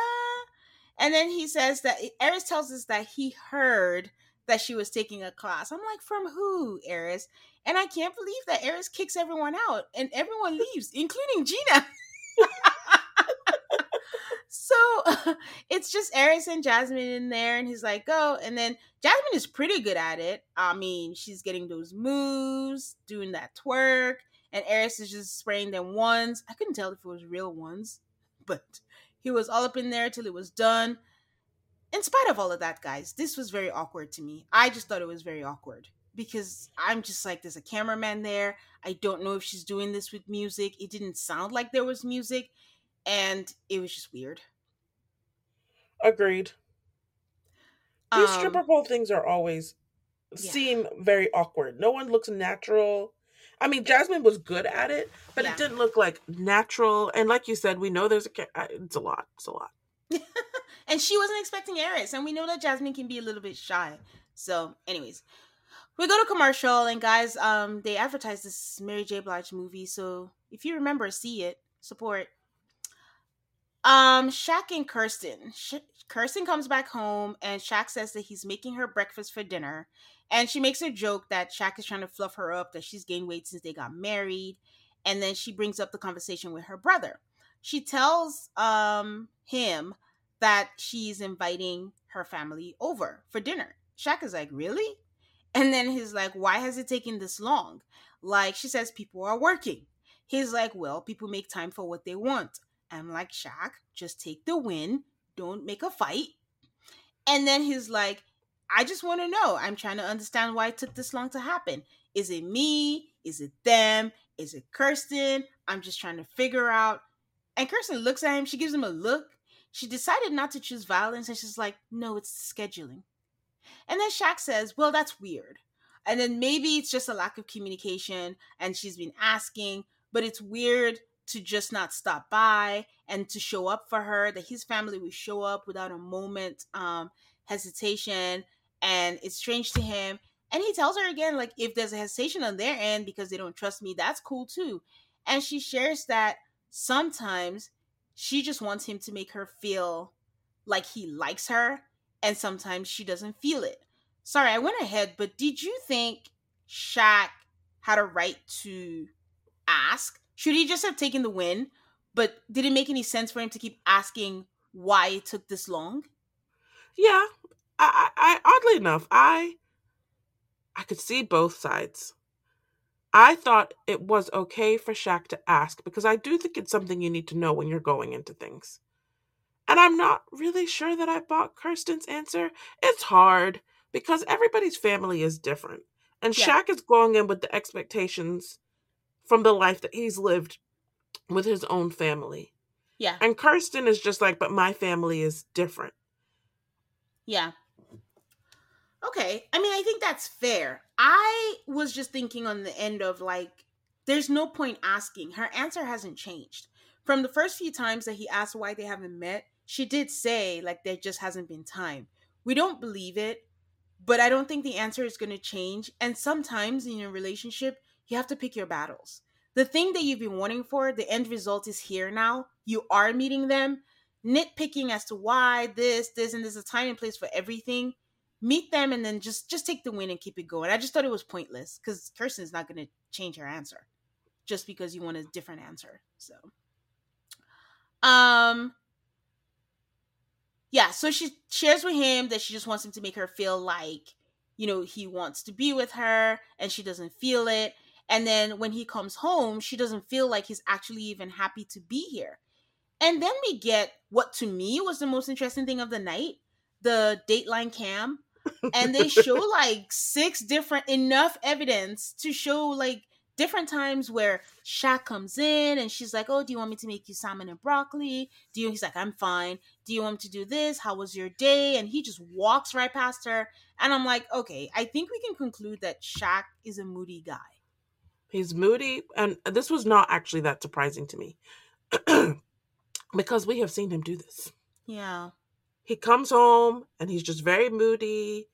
And then he says that Airris tells us that he heard that she was taking a class. I'm like, from who, Airris? And I can't believe that Airris kicks everyone out and everyone leaves, including Gina. so it's just Airris and Jasmine in there, and he's like, go. And then Jasmine is pretty good at it. I mean, she's getting those moves, doing that twerk, and Airris is just spraying them ones. I couldn't tell if it was real ones, but he was all up in there till it was done. In spite of all of that, guys, this was very awkward to me. I just thought it was very awkward because I'm just like, there's a cameraman there. I don't know if she's doing this with music. It didn't sound like there was music, and it was just weird. Agreed. These Um, stripper pole things are always Yeah. seem very awkward. No one looks natural. I mean, Jasmine was good at it, but Yeah. it didn't look like natural. And like you said, we know there's a. ca- uh, It's a lot. It's a lot. and she wasn't expecting Airris, and we know that Jasmine can be a little bit shy. So, anyways, we go to commercial, and guys, um, they advertise this Mary J. Blige movie. So, if you remember, see it, support. Um, Shaq and Kirsten. Sh- Kirsten comes back home, and Shaq says that he's making her breakfast for dinner, and she makes a joke that Shaq is trying to fluff her up, that she's gained weight since they got married, and then she brings up the conversation with her brother. She tells um him that she's inviting her family over for dinner. Shaq is like, Really? And then he's like, Why has it taken this long? Like, she says, People are working. He's like, Well, people make time for what they want. I'm like, Shaq, just take the win. Don't make a fight. And then he's like, I just want to know. I'm trying to understand why it took this long to happen. Is it me? Is it them? Is it Kirsten? I'm just trying to figure out. And Kirsten looks at him. She gives him a look. She decided not to choose violence, and she's like, "No, it's scheduling." And then Shaq says, "Well, that's weird." And then maybe it's just a lack of communication, and she's been asking, but it's weird to just not stop by and to show up for her. That his family would show up without a moment um, hesitation, and it's strange to him. And he tells her again, like, if there's a hesitation on their end because they don't trust me, that's cool too. And she shares that sometimes she just wants him to make her feel like he likes her, and sometimes she doesn't feel it. Sorry, I went ahead, but did you think Shaq had a right to ask? Should he just have taken the win? But did it make any sense for him to keep asking why it took this long? Yeah, I, I, oddly enough, I I could see both sides. I thought it was okay for Shaq to ask because I do think it's something you need to know when you're going into things. And I'm not really sure that I bought Kirsten's answer. It's hard because everybody's family is different. And yeah. Shaq is going in with the expectations from the life that he's lived with his own family. Yeah. And Kirsten is just like, but my family is different. Yeah. Okay. I mean, I think that's fair. I was just thinking on the end of like, there's no point asking. Her answer hasn't changed. From the first few times that he asked why they haven't met, she did say, like, there just hasn't been time. We don't believe it, but I don't think the answer is going to change. And sometimes in a relationship, you have to pick your battles. The thing that you've been wanting for, the end result is here now. You are meeting them. Nitpicking as to why this, this, and there's a time and place for everything meet them and then just just take the win and keep it going. I just thought it was pointless because Kirsten's not going to change her answer just because you want a different answer. So, um, yeah. So she shares with him that she just wants him to make her feel like you know he wants to be with her, and she doesn't feel it. And then when he comes home, she doesn't feel like he's actually even happy to be here. And then we get what to me was the most interesting thing of the night the Dateline cam and they show like six different enough evidence to show like different times where Shaq comes in and she's like, "Oh, do you want me to make you salmon and broccoli?" Do you? He's like, "I'm fine." Do you want me to do this? How was your day? And he just walks right past her, and I'm like, "Okay, I think we can conclude that Shaq is a moody guy." He's moody, and this was not actually that surprising to me because we have seen him do this. Yeah. He comes home and he's just very moody.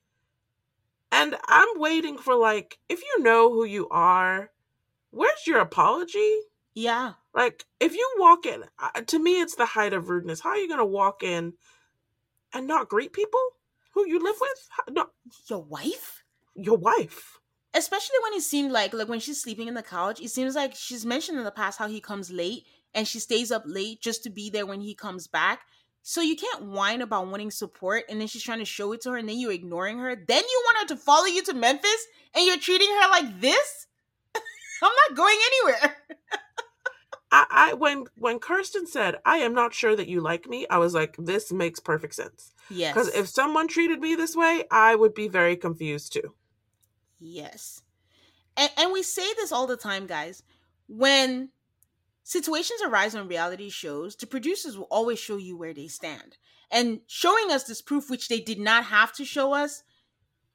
And I'm waiting for like, if you know who you are, where's your apology? Yeah. Like, if you walk in, to me, it's the height of rudeness. How are you going to walk in and not greet people who you live with? How, no, your wife? Your wife. Especially when it seemed like, like when she's sleeping in the couch, it seems like she's mentioned in the past how he comes late and she stays up late just to be there when he comes back. So you can't whine about wanting support and then she's trying to show it to her and then you're ignoring her. Then you want her to follow you to Memphis and you're treating her like this? I'm not going anywhere. I, I when when Kirsten said, I am not sure that you like me, I was like, this makes perfect sense. Yes. Because if someone treated me this way, I would be very confused too. Yes. And, and we say this all the time, guys. When Situations arise on reality shows. The producers will always show you where they stand. And showing us this proof, which they did not have to show us,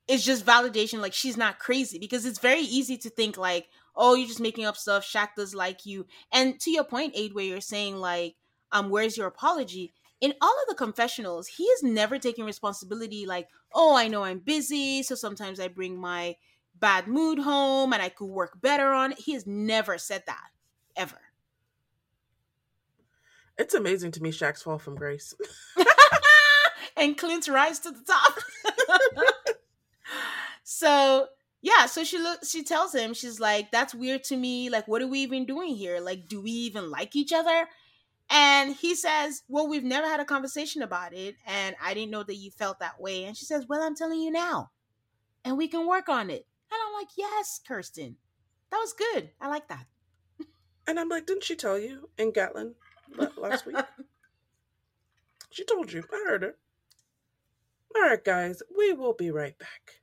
is just validation like she's not crazy because it's very easy to think like, oh, you're just making up stuff. Shaq does like you. And to your point, Aid, where you're saying like, um, where's your apology? In all of the confessionals, he is never taking responsibility like, oh, I know I'm busy, so sometimes I bring my bad mood home and I could work better on it. He has never said that. Ever. It's amazing to me Shaq's fall from grace. and Clint's rise to the top. so yeah, so she looks she tells him, she's like, That's weird to me. Like, what are we even doing here? Like, do we even like each other? And he says, Well, we've never had a conversation about it, and I didn't know that you felt that way. And she says, Well, I'm telling you now. And we can work on it. And I'm like, Yes, Kirsten. That was good. I like that. And I'm like, Didn't she tell you in Gatlin last week. she told you. I heard her. All right, guys, we will be right back.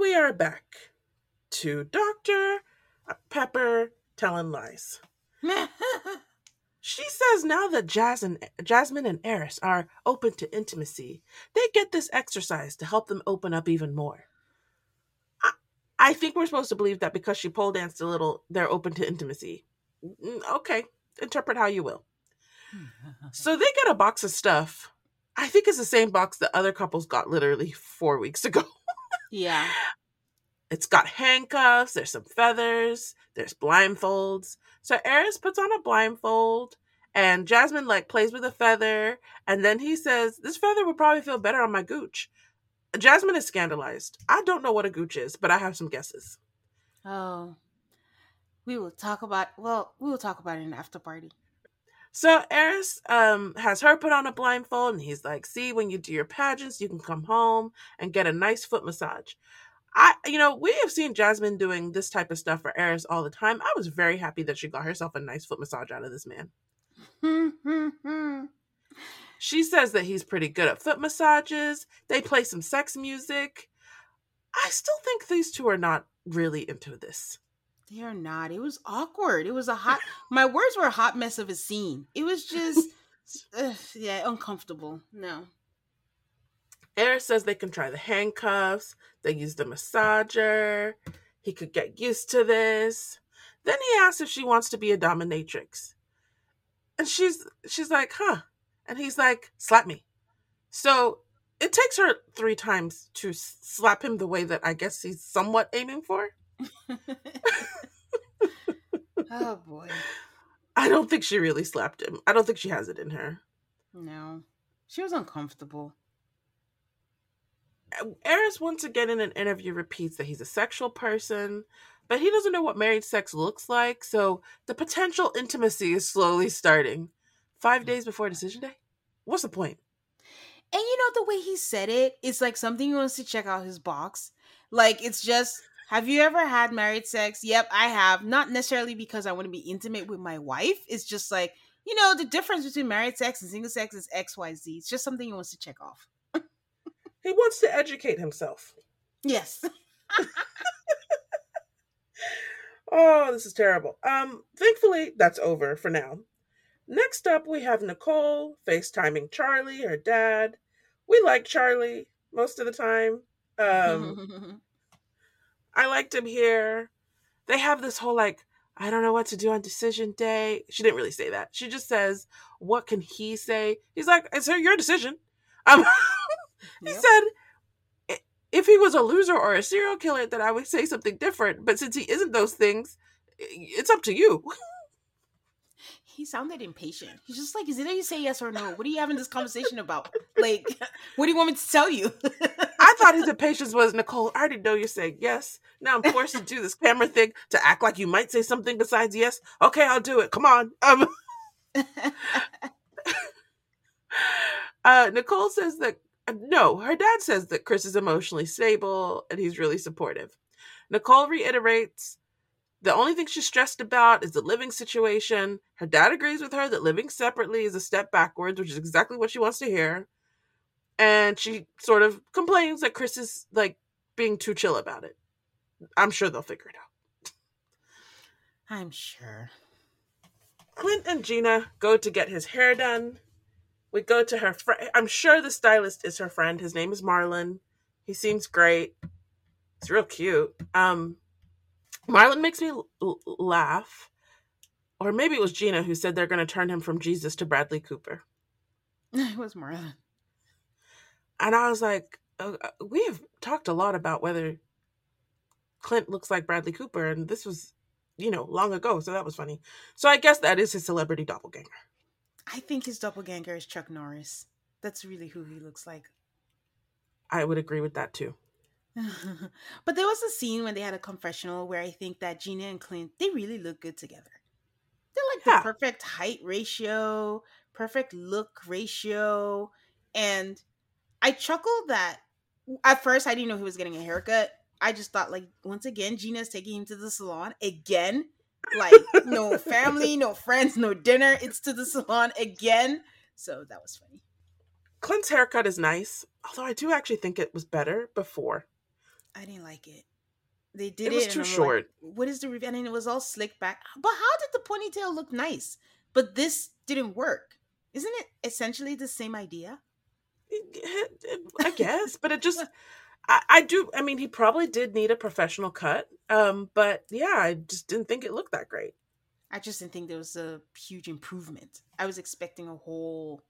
We are back to Dr. Pepper telling lies. She says now that Jazz and, Jasmine and Airris are open to intimacy, they get this exercise to help them open up even more. I, I think we're supposed to believe that because she pole danced a little, they're open to intimacy. Mm, Okay, interpret how you will. So they get a box of stuff. I think it's the same box that other couples got literally four weeks ago. Yeah. It's got handcuffs, there's some feathers, there's blindfolds. So Airris puts on a blindfold and Jasmine like plays with a feather and then he says, This feather would probably feel better on my gooch. Jasmine is scandalized. I don't know what a gooch is, but I have some guesses. Oh. We will talk about well, we will talk about it in after party. So Airris um, has her put on a blindfold, and he's like, "See, when you do your pageants, you can come home and get a nice foot massage." I, you know, we have seen Jasmine doing this type of stuff for Airris all the time. I was very happy that she got herself a nice foot massage out of this man. She says that he's pretty good at foot massages. They play some sex music. I still think these two are not really into this. they are not. It was awkward. It was a hot my words were a hot mess of a scene. It was just ugh, yeah, uncomfortable. No. Airris says they can try the handcuffs. They use the massager. He could get used to this. Then he asks if she wants to be a dominatrix. And she's she's like, huh. And he's like, slap me. So it takes her three times to slap him the way that I guess he's somewhat aiming for. oh boy. I don't think she really slapped him. I don't think she has it in her. No. She was uncomfortable. Airris once again in an interview repeats that he's a sexual person, but he doesn't know what married sex looks like, so the potential intimacy is slowly starting. Five days before decision day? What's the point? And you know the way he said it, it's like something he wants to check out his box. Like it's just have you ever had married sex? Yep, I have. Not necessarily because I want to be intimate with my wife. It's just like, you know, the difference between married sex and single sex is XYZ. It's just something he wants to check off. He wants to educate himself. Yes. Oh, this is terrible. Um, thankfully, that's over for now. Next up, we have Nicole FaceTiming Charlie, her dad. We like Charlie most of the time. Um, I liked him here. They have this whole like, I don't know what to do on decision day. She didn't really say that. She just says, "What can he say?" He's like, "It's her your decision." Um, he Yep. said, if he was a loser or a serial killer, then I would say something different. But since he isn't those things, it's up to you. He sounded impatient. He's just like, is it that you say yes or no? What are you having this conversation about? Like, what do you want me to tell you? I thought his impatience was Nicole. I already know you're saying yes. Now I'm forced to do this camera thing to act like you might say something besides yes. Okay, I'll do it. Come on. Um, uh, Nicole says that Uh, no, her dad says that Chris is emotionally stable and he's really supportive. Nicole reiterates the only thing she's stressed about is the living situation. Her dad agrees with her that living separately is a step backwards, which is exactly what she wants to hear. And she sort of complains that Chris is like being too chill about it. I'm sure they'll figure it out. I'm sure. Clint and Gina go to get his hair done. We go to her friend. I'm sure the stylist is her friend. His name is Marlon. He seems great. He's real cute. Um, Marlon makes me l- laugh. Or maybe it was Gina who said they're going to turn him from Jesus to Bradley Cooper. It was Marlon. And I was like, uh, uh, we have talked a lot about whether Clint looks like Bradley Cooper, and this was, you know, long ago, so that was funny. So I guess that is his celebrity doppelganger. I think his doppelganger is Chuck Norris. That's really who he looks like. I would agree with that too. but there was a scene when they had a confessional where I think that Gina and Clint they really look good together. They're like Yeah. the perfect height ratio, perfect look ratio, and I chuckled that at first I didn't know he was getting a haircut. I just thought like once again Gina's taking him to the salon again. Like no family, no friends, no dinner. It's to the salon again. So that was funny. Clint's haircut is nice, although I do actually think it was better before. I didn't like it. They did It it. was too I'm like, short. what is the review? And it was all slick back. But how did the ponytail look nice? But this didn't work. Isn't it essentially the same idea? I guess, but it just I, I do I mean he probably did need a professional cut. Um, but yeah, I just didn't think it looked that great. I just didn't think there was a huge improvement. I was expecting a whole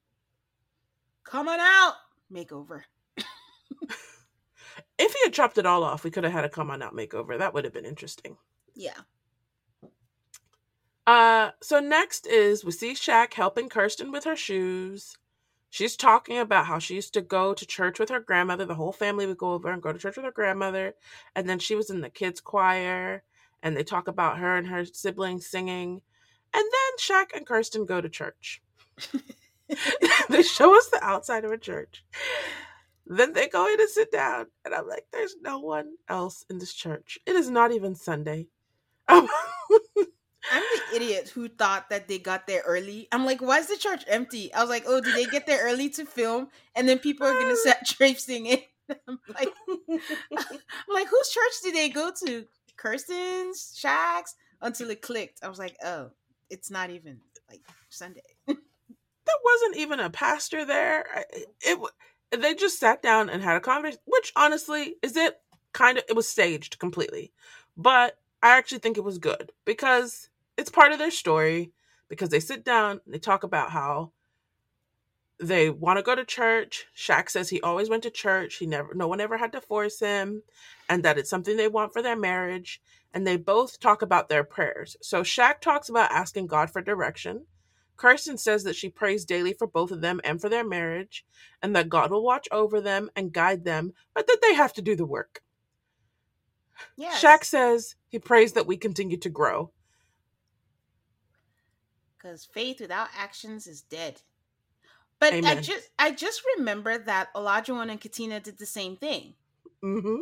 come on out makeover. If he had chopped it all off, we could have had a come on out makeover. That would have been interesting. Yeah. Uh, so next is we see Shaq helping Kirsten with her shoes. She's talking about how she used to go to church with her grandmother. The whole family would go over and go to church with her grandmother. And then she was in the kids' choir. And they talk about her and her siblings singing. And then Shaq and Kirsten go to church. they show us the outside of a church. Then they go in and sit down. And I'm like, there's no one else in this church. It is not even Sunday. I'm the idiot who thought that they got there early. I'm like, why is the church empty? I was like, oh, did they get there early to film? And then people are gonna start traipsing in. I'm like, I'm like, whose church did they go to? Kirsten's, Shaq's, until it clicked. I was like, oh, it's not even like Sunday. there wasn't even a pastor there. I- It, they just sat down and had a conversation, which honestly is it kind of it was staged completely, but I actually think it was good because it's part of their story. Because they sit down and they talk about how they want to go to church. Shaq says he always went to church. He never, no one ever had to force him, and that it's something they want for their marriage. And they both talk about their prayers. So Shaq talks about asking God for direction. Kirsten says that she prays daily for both of them and for their marriage, and that God will watch over them and guide them, but that they have to do the work. Yeah. Shaq says he prays that we continue to grow. Because faith without actions is dead. But I just I just remember that Olajuwon and Katina did the same thing. hmm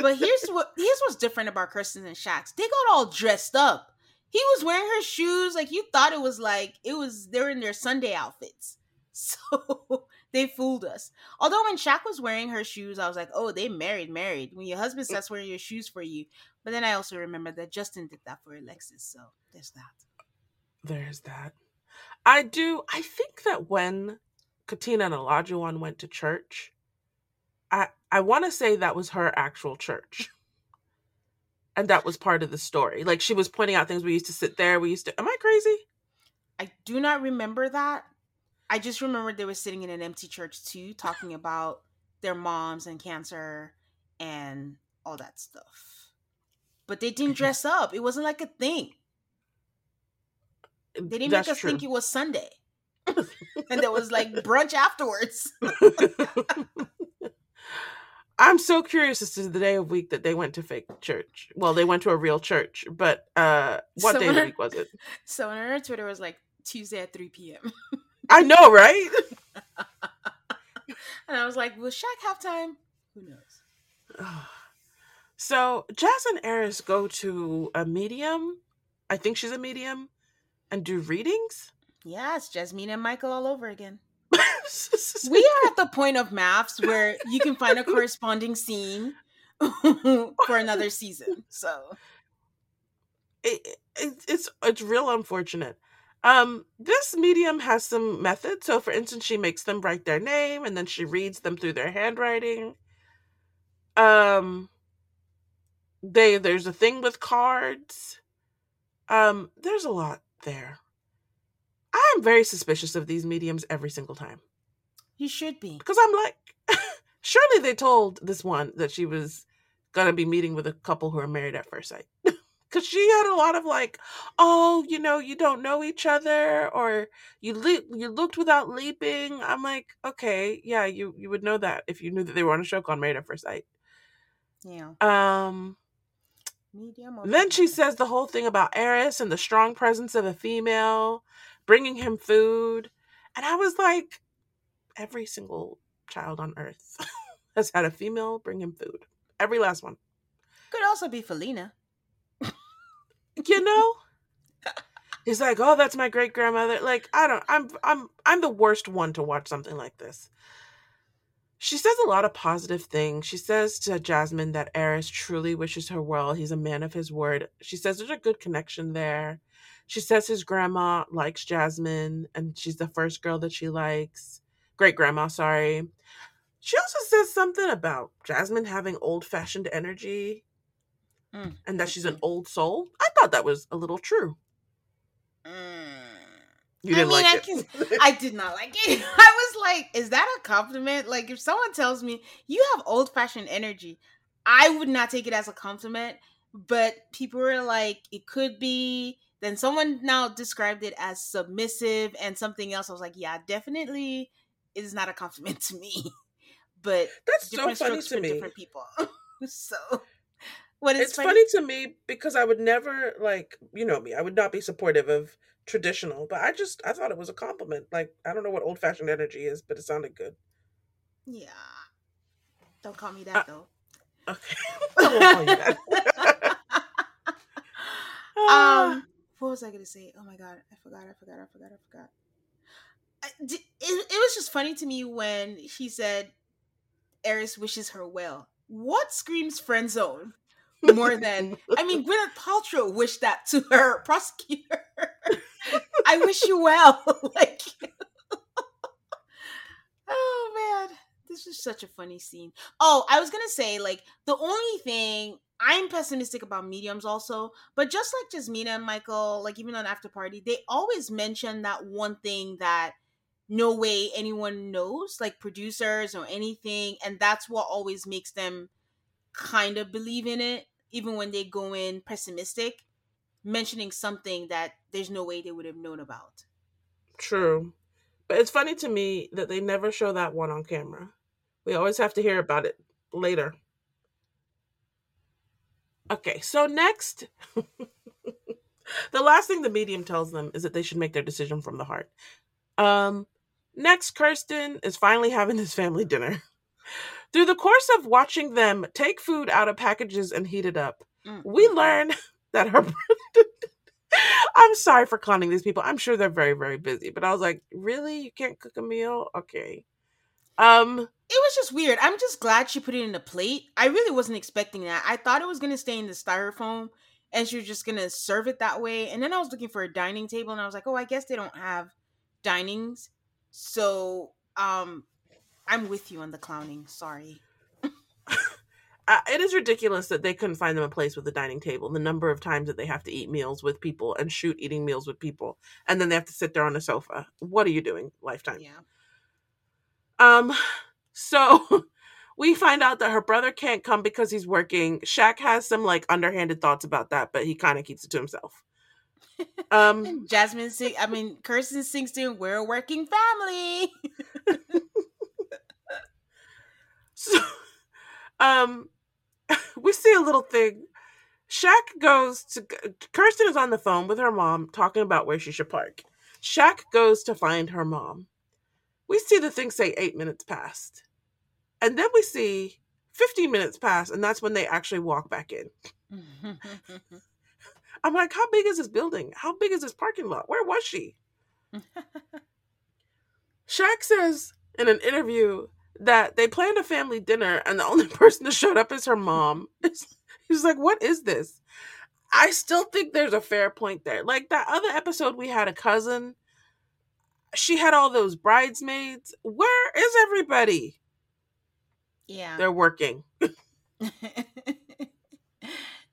But here's what here's what's different about Kirsten and Shaq's. They got all dressed up. He was wearing her shoes like you thought it was like it was they're in their Sunday outfits. So they fooled us. Although when Shaq was wearing her shoes, I was like, oh, they married, married. When your husband starts wearing your shoes for you. But then I also remember that Justin did that for Alexis. So there's that. There's that. I do. I think that when Katina and Olajuwon went to church, I I want to say that was her actual church, and that was part of the story. Like she was pointing out things. We used to sit there. We used to. Am I crazy? I do not remember that. I just remember they were sitting in an empty church too, talking about their moms and cancer and all that stuff. But they didn't mm-hmm. dress up. It wasn't like a thing. They didn't That's make us true. think it was Sunday. and there was like brunch afterwards. I'm so curious as to the day of week that they went to fake church. Well, they went to a real church, but uh what day of the week was it? so on our Twitter was like Tuesday at 3 p.m. I know, right? And I was like, will Shaq have time? Who knows? so Jazz and Airris go to a medium. I think she's a medium, and do readings. Yeah, it's Jasmine and Michael all over again. We are at the point of MAFS where you can find a corresponding scene for another season. So it, it, it's it's real unfortunate. Um, this medium has some method. So, for instance, she makes them write their name, and then she reads them through their handwriting. Um, they there's a thing with cards. Um, there's a lot there. I am very suspicious of these mediums every single time you should be. because I'm like, surely they told this one that she was gonna be meeting with a couple who are married at first sight. Because she had a lot of like, oh, you know, you don't know each other, or you le- you looked without leaping. I'm like, okay, yeah, you you would know that if you knew that they were on a show called Married at First Sight. Yeah. Um, Medium. then she says the whole thing about Airris and the strong presence of a female bringing him food. And I was like, every single child on earth has had a female bring him food. Every last one. could also be Felina. You know? He's like, "Oh, that's my great grandmother." Like, I don't I'm I'm I'm the worst one to watch something like this. She says a lot of positive things. She says to Jasmine that Airris truly wishes her well. He's a man of his word. She says there's a good connection there. She says his grandma likes Jasmine and she's the first girl that she likes. Great grandma, sorry. She also says something about Jasmine having old fashioned energy Mm. and that she's an old soul. I thought that was a little true. Mm. You I didn't mean, like I it. can- I did not like it. I was like, is that a compliment? Like, if someone tells me you have old fashioned energy, I would not take it as a compliment. But people were like, it could be. Then someone now described it as submissive and something else. I was like, yeah, definitely it is not a compliment to me. But That's so funny to me. different people. so, what is It's funny to me because I would never like you know me. I would not be supportive of traditional, but I just I thought it was a compliment. Like I don't know what old fashioned energy is, but it sounded good. Yeah. Don't call me Uh, that though. Okay, I won't call you that. Ah. um what was i gonna say oh my god i forgot i forgot i forgot i forgot I, it, it was just funny to me when she said airris wishes her well what screams friend zone more than i mean gwyneth paltrow wished that to her prosecutor. I wish you well. Like oh man. This is such a funny scene. Oh i was gonna say like the only thing i'm pessimistic about mediums also but just like jasmina and michael like even on after party they always mention that one thing that no way anyone knows like producers or anything and that's what always makes them kind of believe in it even when they go in pessimistic mentioning something that there's no way they would have known about True, but it's funny to me that they never show that one on camera. We always have to hear about it later. Okay, so next, the last thing the medium tells them is that they should make their decision from the heart. Um, next, Kirsten is finally having his family dinner. Through the course of watching them take food out of packages and heat it up, Mm. we learn that her I'm sorry for clowning these people. I'm sure they're very, very busy. But I was like, really? You can't cook a meal? Okay. Um, it was just weird. I'm just glad she put it in a plate. I really wasn't expecting that. I thought it was gonna stay in the styrofoam and she was just gonna serve it that way. And then I was looking for a dining table and I was like, oh, I guess they don't have dinings. So um I'm with you on the clowning. Sorry. uh, it is ridiculous that they couldn't find them a place with a dining table. The number of times that they have to eat meals with people and shoot eating meals with people, and then they have to sit there on a sofa. What are you doing, Lifetime? Yeah. Um, so we find out that her brother can't come because he's working. Shaq has some like underhanded thoughts about that, but he kind of keeps it to himself. Um, Jasmine sing. I mean, Kirsten sings to him, "We're a working family." so, um, we see a little thing. Shaq goes to Kirsten is on the phone with her mom talking about where she should park. Shaq goes to find her mom. We see the thing say eight minutes past. And then we see 15 minutes pass, and that's when they actually walk back in. I'm like, how big is this building? How big is this parking lot? Where was she? Shaq says in an interview that they planned a family dinner and the only person that showed up is her mom. He's like, what is this? I still think there's a fair point there. Like that other episode, we had a cousin. She had all those bridesmaids. Where is everybody? Yeah. They're working. so, like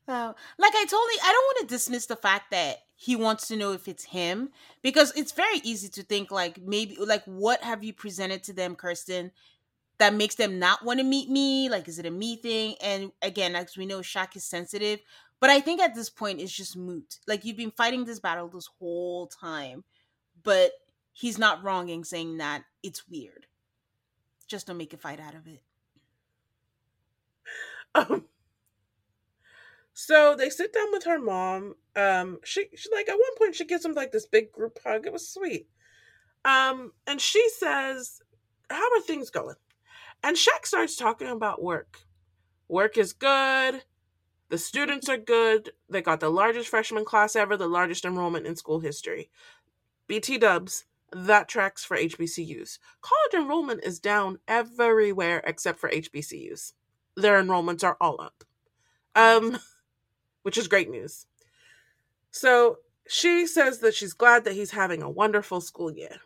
I totally I don't want to dismiss the fact that he wants to know if it's him because it's very easy to think like maybe like what have you presented to them, Kirsten, that makes them not want to meet me? Like is it a me thing? And again, as we know, Shaq is sensitive. But I think at this point it's just moot. Like you've been fighting this battle this whole time, but he's not wrong in saying that it's weird. Just don't make a fight out of it. Um, so they sit down with her mom. Um, she she like at one point she gives him like this big group hug. It was sweet. Um, and she says, "How are things going?" And Shaq starts talking about work. Work is good. The students are good. They got the largest freshman class ever, the largest enrollment in school history. BT dubs, that tracks for HBCUs. College enrollment is down everywhere except for HBCUs their enrollments are all up. Um, which is great news. So she says that she's glad that he's having a wonderful school year.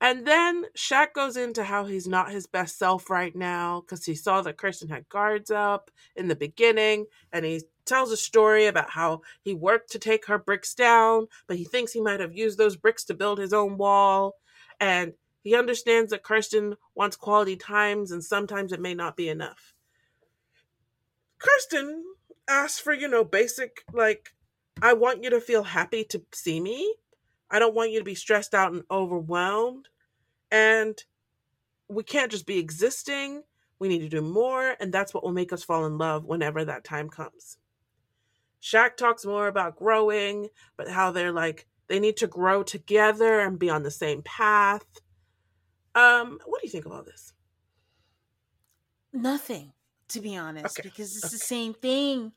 And then Shaq goes into how he's not his best self right now because he saw that Kirsten had guards up in the beginning. And he tells a story about how he worked to take her bricks down, but he thinks he might have used those bricks to build his own wall. And he understands that Kirsten wants quality times and sometimes it may not be enough. Kirsten asks for, you know, basic, like, I want you to feel happy to see me. I don't want you to be stressed out and overwhelmed. And we can't just be existing. We need to do more. And that's what will make us fall in love whenever that time comes. Shaq talks more about growing, but how they're like, they need to grow together and be on the same path. Um, what do you think of all this? Nothing to be honest, Okay, because it's the same thing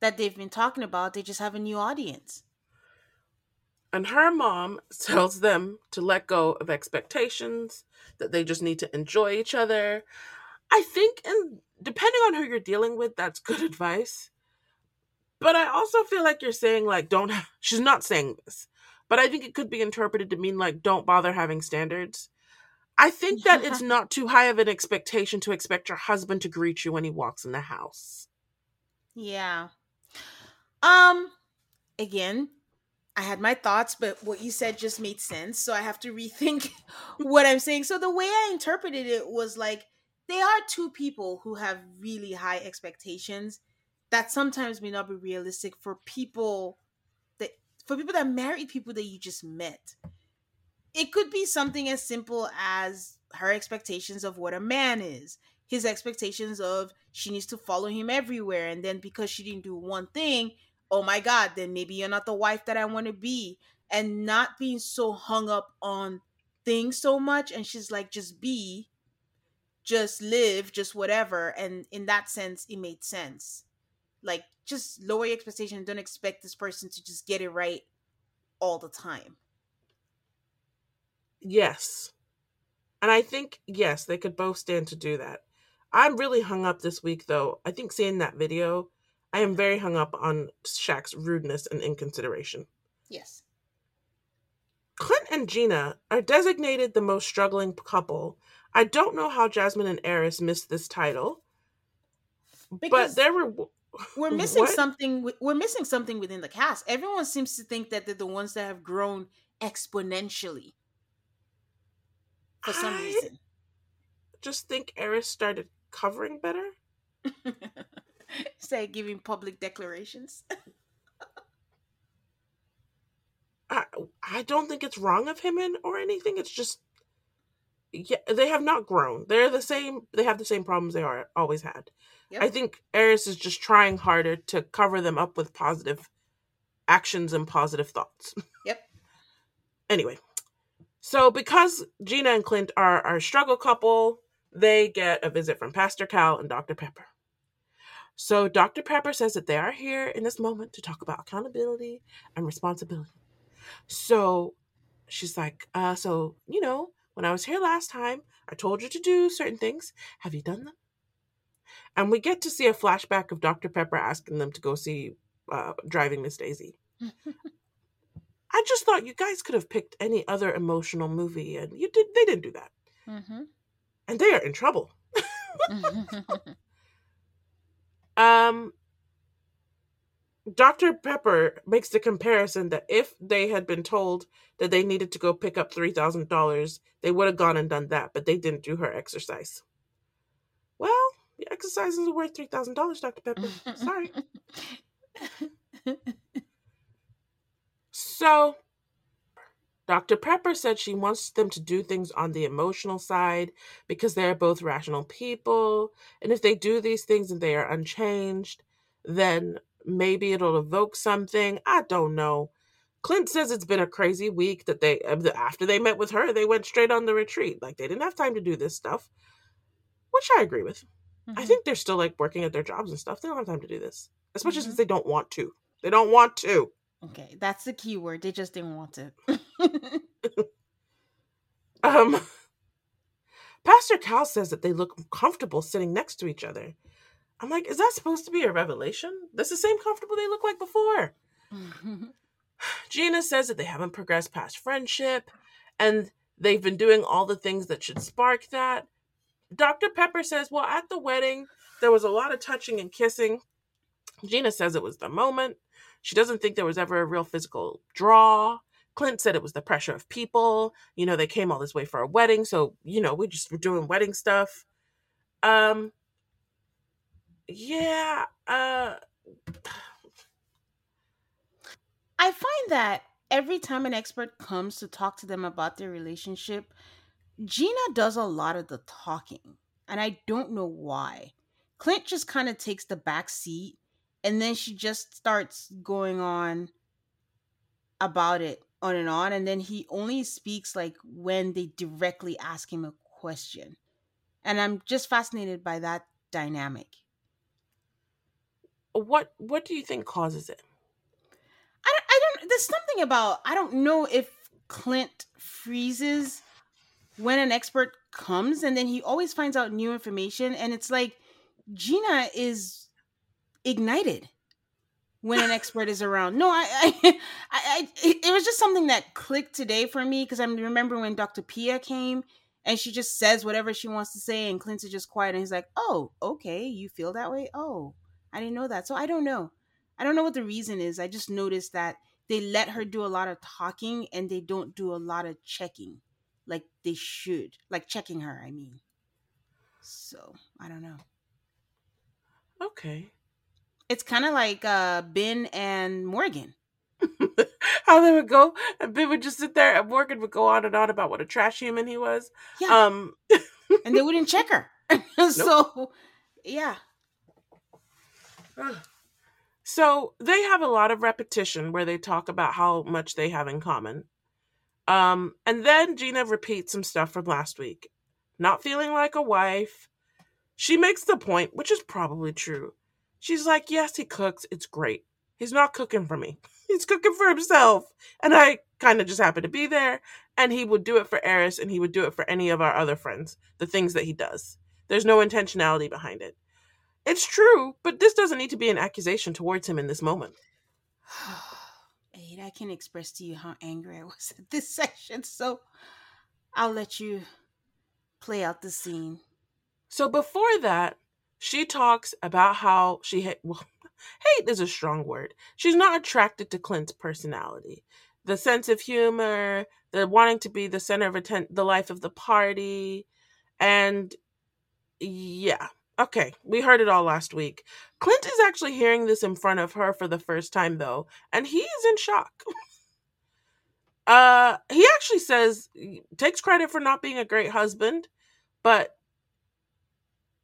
that they've been talking about. They just have a new audience. And her mom tells them to let go of expectations, that they just need to enjoy each other. I think, and depending on who you're dealing with, that's good advice. But I also feel like you're saying, like, don't, she's not saying this, but I think it could be interpreted to mean, like, don't bother having standards. I think that it's not too high of an expectation to expect your husband to greet you when he walks in the house. Yeah. Um again, I had my thoughts, but what you said just made sense, so I have to rethink what I'm saying. So the way I interpreted it was like they are two people who have really high expectations that sometimes may not be realistic for people that for people that marry people that you just met. It could be something as simple as her expectations of what a man is, his expectations of she needs to follow him everywhere, and then because she didn't do one thing, oh my god, then maybe you're not the wife that I want to be, and not being so hung up on things so much. And she's like, just be, just live, just whatever. And in that sense, it made sense. Like, just lower your expectation and don't expect this person to just get it right all the time. Yes. And I think, yes, they could both stand to do that. I'm really hung up this week, though. I think seeing that video, I am very hung up on Shaq's rudeness and inconsideration. Yes. Clint and Gina are designated the most struggling couple. I don't know how Jasmine and Airris missed this title, Because but there were. we're missing What? something we're missing something within the cast everyone seems to think that they're the ones that have grown exponentially for some I reason just think Airris started covering better. Of giving public declarations. I I don't think it's wrong of him in or anything. It's just yeah, they have not grown. They're the same. They have the same problems they are always had. Yep. I think Airris is just trying harder to cover them up with positive actions and positive thoughts. Yep. anyway, so because Gina and Clint are our struggle couple, they get a visit from Pastor Cal and Dr. Pepper. So Dr. Pepper says that they are here in this moment to talk about accountability and responsibility. So she's like, uh, so, you know, when I was here last time, I told you to do certain things. Have you done them? And we get to see a flashback of Dr. Pepper asking them to go see uh, Driving Miss Daisy. I just thought you guys could have picked any other emotional movie, and you did. They didn't do that, mm-hmm. and they are in trouble. um, Dr. Pepper makes the comparison that if they had been told that they needed to go pick up $3,000, they would have gone and done that, but they didn't do her exercise. Well, the exercise is worth $3,000, Dr. Pepper. Sorry. so, Dr. Pepper said she wants them to do things on the emotional side because they're both rational people. And if they do these things and they are unchanged, then maybe it'll evoke something. I don't know. Clint says it's been a crazy week that they uh, after they met with her, they went straight on the retreat. Like they didn't have time to do this stuff, which I agree with. Mm-hmm. I think they're still like working at their jobs and stuff. They don't have time to do this, especially mm-hmm. since they don't want to. They don't want to. Okay, that's the key word. They just didn't want to. um, Pastor Cal says that they look comfortable sitting next to each other. I'm like, is that supposed to be a revelation? That's the same comfortable they look like before. Gina says that they haven't progressed past friendship and they've been doing all the things that should spark that. Dr. Pepper says, well, at the wedding, there was a lot of touching and kissing. Gina says it was the moment. She doesn't think there was ever a real physical draw. Clint said it was the pressure of people. You know, they came all this way for a wedding, so you know, we just were doing wedding stuff. Um, yeah, uh I find that every time an expert comes to talk to them about their relationship, Gina does a lot of the talking, and I don't know why. Clint just kind of takes the back seat, and then she just starts going on about it on and on, and then he only speaks like when they directly ask him a question. And I'm just fascinated by that dynamic what what do you think causes it? I don't, I don't there's something about I don't know if Clint freezes when an expert comes and then he always finds out new information and it's like Gina is ignited when an expert is around. No, I, I, I, it was just something that clicked today for me because I remember when Dr. Pia came and she just says whatever she wants to say, and Clint's just quiet, and he's like, "Oh, okay, you feel that way? Oh, I didn't know that. So I don't know. I don't know what the reason is. I just noticed that they let her do a lot of talking and they don't do a lot of checking like they should. Like checking her, I mean. So, I don't know. Okay. It's kind of like uh Ben and Morgan. How they would go, and Ben would just sit there, and Morgan would go on and on about what a trash human he was. Yeah. Um, and they wouldn't check her. so, nope. yeah, so they have a lot of repetition where they talk about how much they have in common. Um, and then Gina repeats some stuff from last week. Not feeling like a wife. She makes the point, which is probably true. She's like, Yes, he cooks. It's great. He's not cooking for me. He's cooking for himself. And I kind of just happen to be there. And he would do it for Airris and he would do it for any of our other friends, the things that he does. There's no intentionality behind it. It's true, but this doesn't need to be an accusation towards him in this moment. Aid, I can express to you how angry I was at this section, so I'll let you play out the scene. So before that, she talks about how she ha- well, hate is a strong word. She's not attracted to Clint's personality, the sense of humor, the wanting to be the center of atten- the life of the party, and yeah, Okay, we heard it all last week. Clint is actually hearing this in front of her for the first time though, and he is in shock. uh he actually says takes credit for not being a great husband, but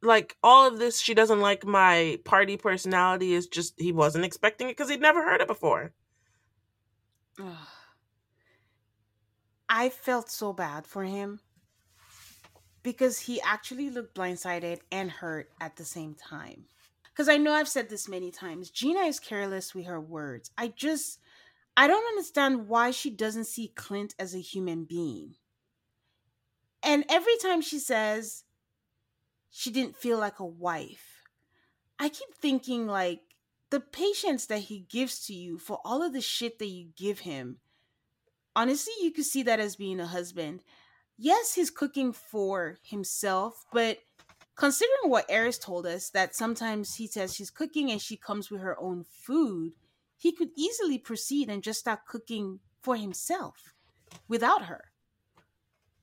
like all of this she doesn't like my party personality is just he wasn't expecting it because he'd never heard it before. I felt so bad for him because he actually looked blindsided and hurt at the same time. Because I know I've said this many times Gina is careless with her words. I just, I don't understand why she doesn't see Clint as a human being. And every time she says she didn't feel like a wife, I keep thinking like the patience that he gives to you for all of the shit that you give him. Honestly, you could see that as being a husband yes, he's cooking for himself, but considering what Airris told us, that sometimes he says she's cooking and she comes with her own food, he could easily proceed and just start cooking for himself without her.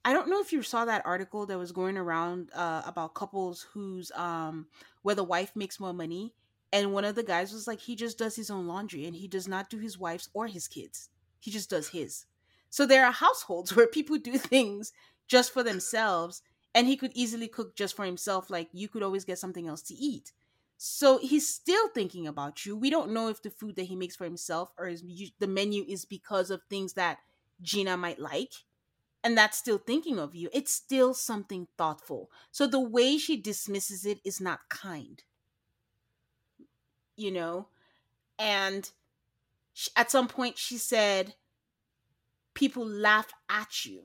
I don't know if you saw that article that was going around uh, about couples whose um where the wife makes more money, and one of the guys was like, he just does his own laundry and he does not do his wife's or his kids. He just does his. So there are households where people do things just for themselves, and he could easily cook just for himself. Like you could always get something else to eat. So he's still thinking about you. We don't know if the food that he makes for himself or his, the menu is because of things that Gina might like. And that's still thinking of you. It's still something thoughtful. So the way she dismisses it is not kind. You know? And she, at some point she said, people laugh at you.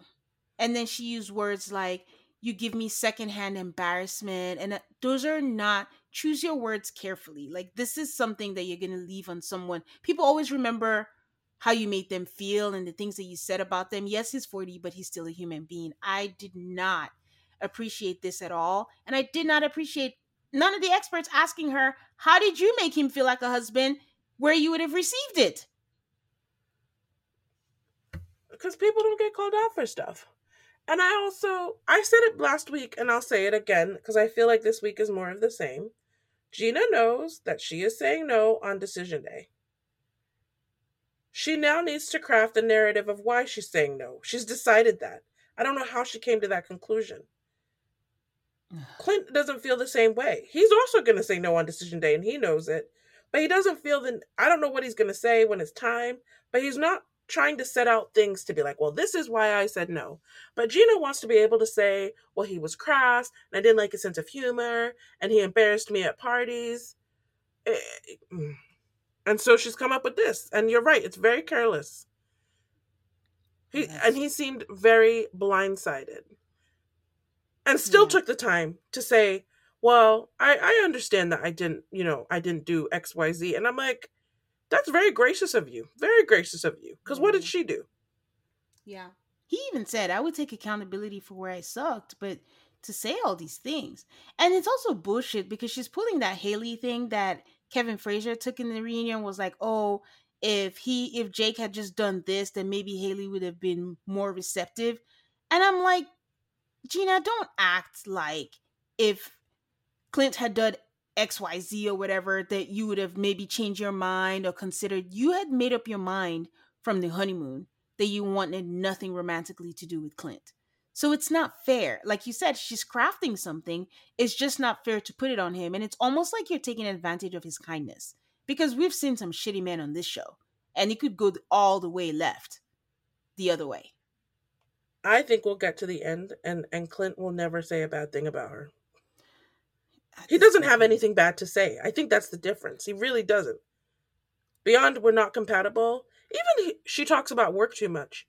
And then she used words like, you give me secondhand embarrassment. And uh, those are not, choose your words carefully. Like, this is something that you're going to leave on someone. People always remember how you made them feel and the things that you said about them. Yes, he's 40, but he's still a human being. I did not appreciate this at all. And I did not appreciate none of the experts asking her, How did you make him feel like a husband where you would have received it? because people don't get called out for stuff. And I also I said it last week and I'll say it again because I feel like this week is more of the same. Gina knows that she is saying no on decision day. She now needs to craft the narrative of why she's saying no. She's decided that. I don't know how she came to that conclusion. Clint doesn't feel the same way. He's also going to say no on decision day and he knows it. But he doesn't feel that I don't know what he's going to say when it's time, but he's not trying to set out things to be like, well, this is why I said no. But Gina wants to be able to say, well, he was crass, and I didn't like his sense of humor, and he embarrassed me at parties. Eh, mm. And so she's come up with this. And you're right, it's very careless. He yes. and he seemed very blindsided. And still yeah. took the time to say, Well, I, I understand that I didn't, you know, I didn't do XYZ. And I'm like, that's very gracious of you. Very gracious of you. Because what did she do? Yeah. He even said, I would take accountability for where I sucked, but to say all these things. And it's also bullshit because she's pulling that Haley thing that Kevin Frazier took in the reunion was like, oh, if he if Jake had just done this, then maybe Haley would have been more receptive. And I'm like, Gina, don't act like if Clint had done XYZ or whatever that you would have maybe changed your mind or considered. You had made up your mind from the honeymoon that you wanted nothing romantically to do with Clint. So it's not fair. Like you said, she's crafting something. It's just not fair to put it on him. And it's almost like you're taking advantage of his kindness because we've seen some shitty men on this show and it could go all the way left the other way. I think we'll get to the end and, and Clint will never say a bad thing about her. He doesn't have anything bad to say. I think that's the difference. He really doesn't. Beyond we're not compatible, even he, she talks about work too much.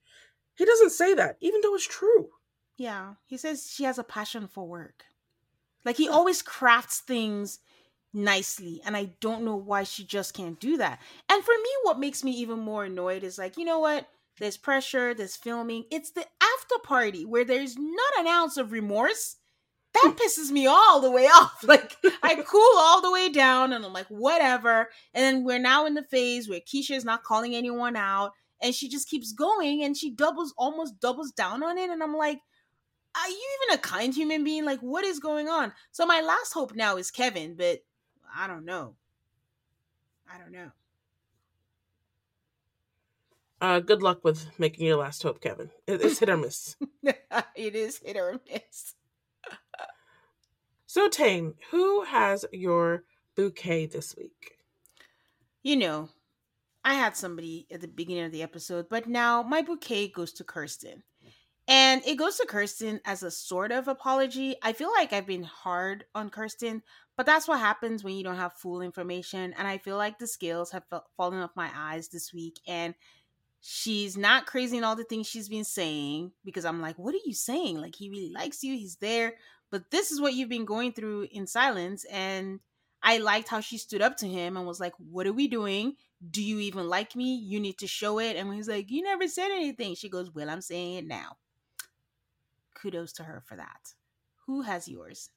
He doesn't say that, even though it's true. Yeah, he says she has a passion for work. Like he always crafts things nicely, and I don't know why she just can't do that. And for me, what makes me even more annoyed is like, you know what? There's pressure, there's filming. It's the after party where there's not an ounce of remorse that pisses me all the way off. Like I cool all the way down and I'm like, whatever. And then we're now in the phase where Keshia is not calling anyone out and she just keeps going and she doubles almost doubles down on it. And I'm like, are you even a kind human being? Like, what is going on? So my last hope now is Kevin, but I don't know. I don't know. Uh, good luck with making your last hope, Kevin. It's hit or miss. it is hit or miss. so, Tane, who has your bouquet this week? You know, I had somebody at the beginning of the episode, but now my bouquet goes to Kirsten. And it goes to Kirsten as a sort of apology. I feel like I've been hard on Kirsten, but that's what happens when you don't have full information. And I feel like the scales have fallen off my eyes this week. And she's not crazy in all the things she's been saying because I'm like, what are you saying? Like, he really likes you, he's there. But this is what you've been going through in silence. And I liked how she stood up to him and was like, What are we doing? Do you even like me? You need to show it. And he's like, You never said anything. She goes, Well, I'm saying it now kudos to her for that. Who has yours?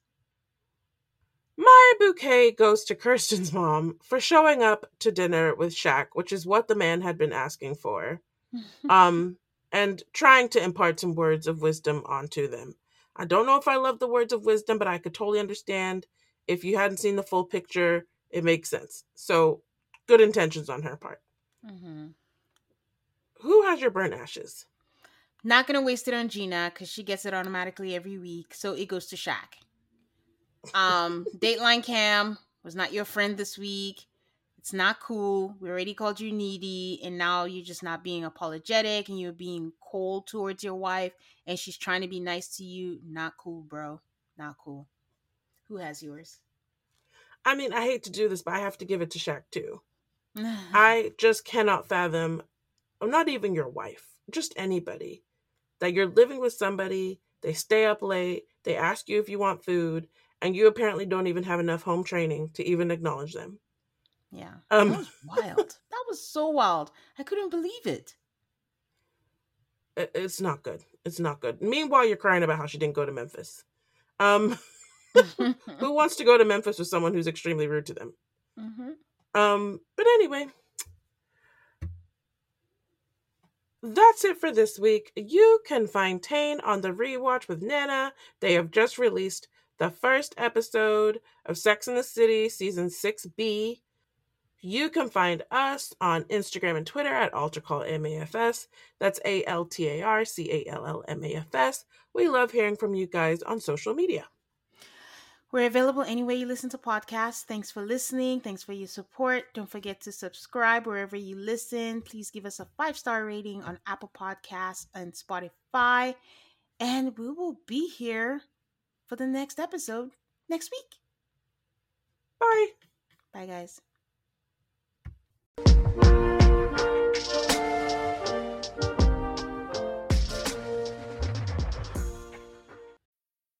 My bouquet goes to Kirsten's mom for showing up to dinner with Shaq, which is what the man had been asking for. um, and trying to impart some words of wisdom onto them. I don't know if I love the words of wisdom, but I could totally understand if you hadn't seen the full picture, it makes sense. So, good intentions on her part. Mm-hmm. Who has your burnt ashes? Not gonna waste it on Gina because she gets it automatically every week. So it goes to Shaq. Um, Dateline Cam was not your friend this week. It's not cool. We already called you needy, and now you're just not being apologetic and you're being cold towards your wife, and she's trying to be nice to you. Not cool, bro. Not cool. Who has yours? I mean, I hate to do this, but I have to give it to Shaq too. I just cannot fathom, not even your wife, just anybody that you're living with somebody, they stay up late, they ask you if you want food, and you apparently don't even have enough home training to even acknowledge them. Yeah. Um, that was wild. that was so wild. I couldn't believe it. It's not good. It's not good. Meanwhile, you're crying about how she didn't go to Memphis. Um, who wants to go to Memphis with someone who's extremely rude to them? Mm-hmm. Um, but anyway, That's it for this week. You can find Tane on the rewatch with Nana. They have just released the first episode of Sex in the City season 6B. You can find us on Instagram and Twitter at AltarCallMAFS. That's A L T A R C A L L M A F S. We love hearing from you guys on social media. We're available anywhere you listen to podcasts. Thanks for listening. Thanks for your support. Don't forget to subscribe wherever you listen. Please give us a five star rating on Apple Podcasts and Spotify. And we will be here for the next episode next week. Bye. Bye, guys.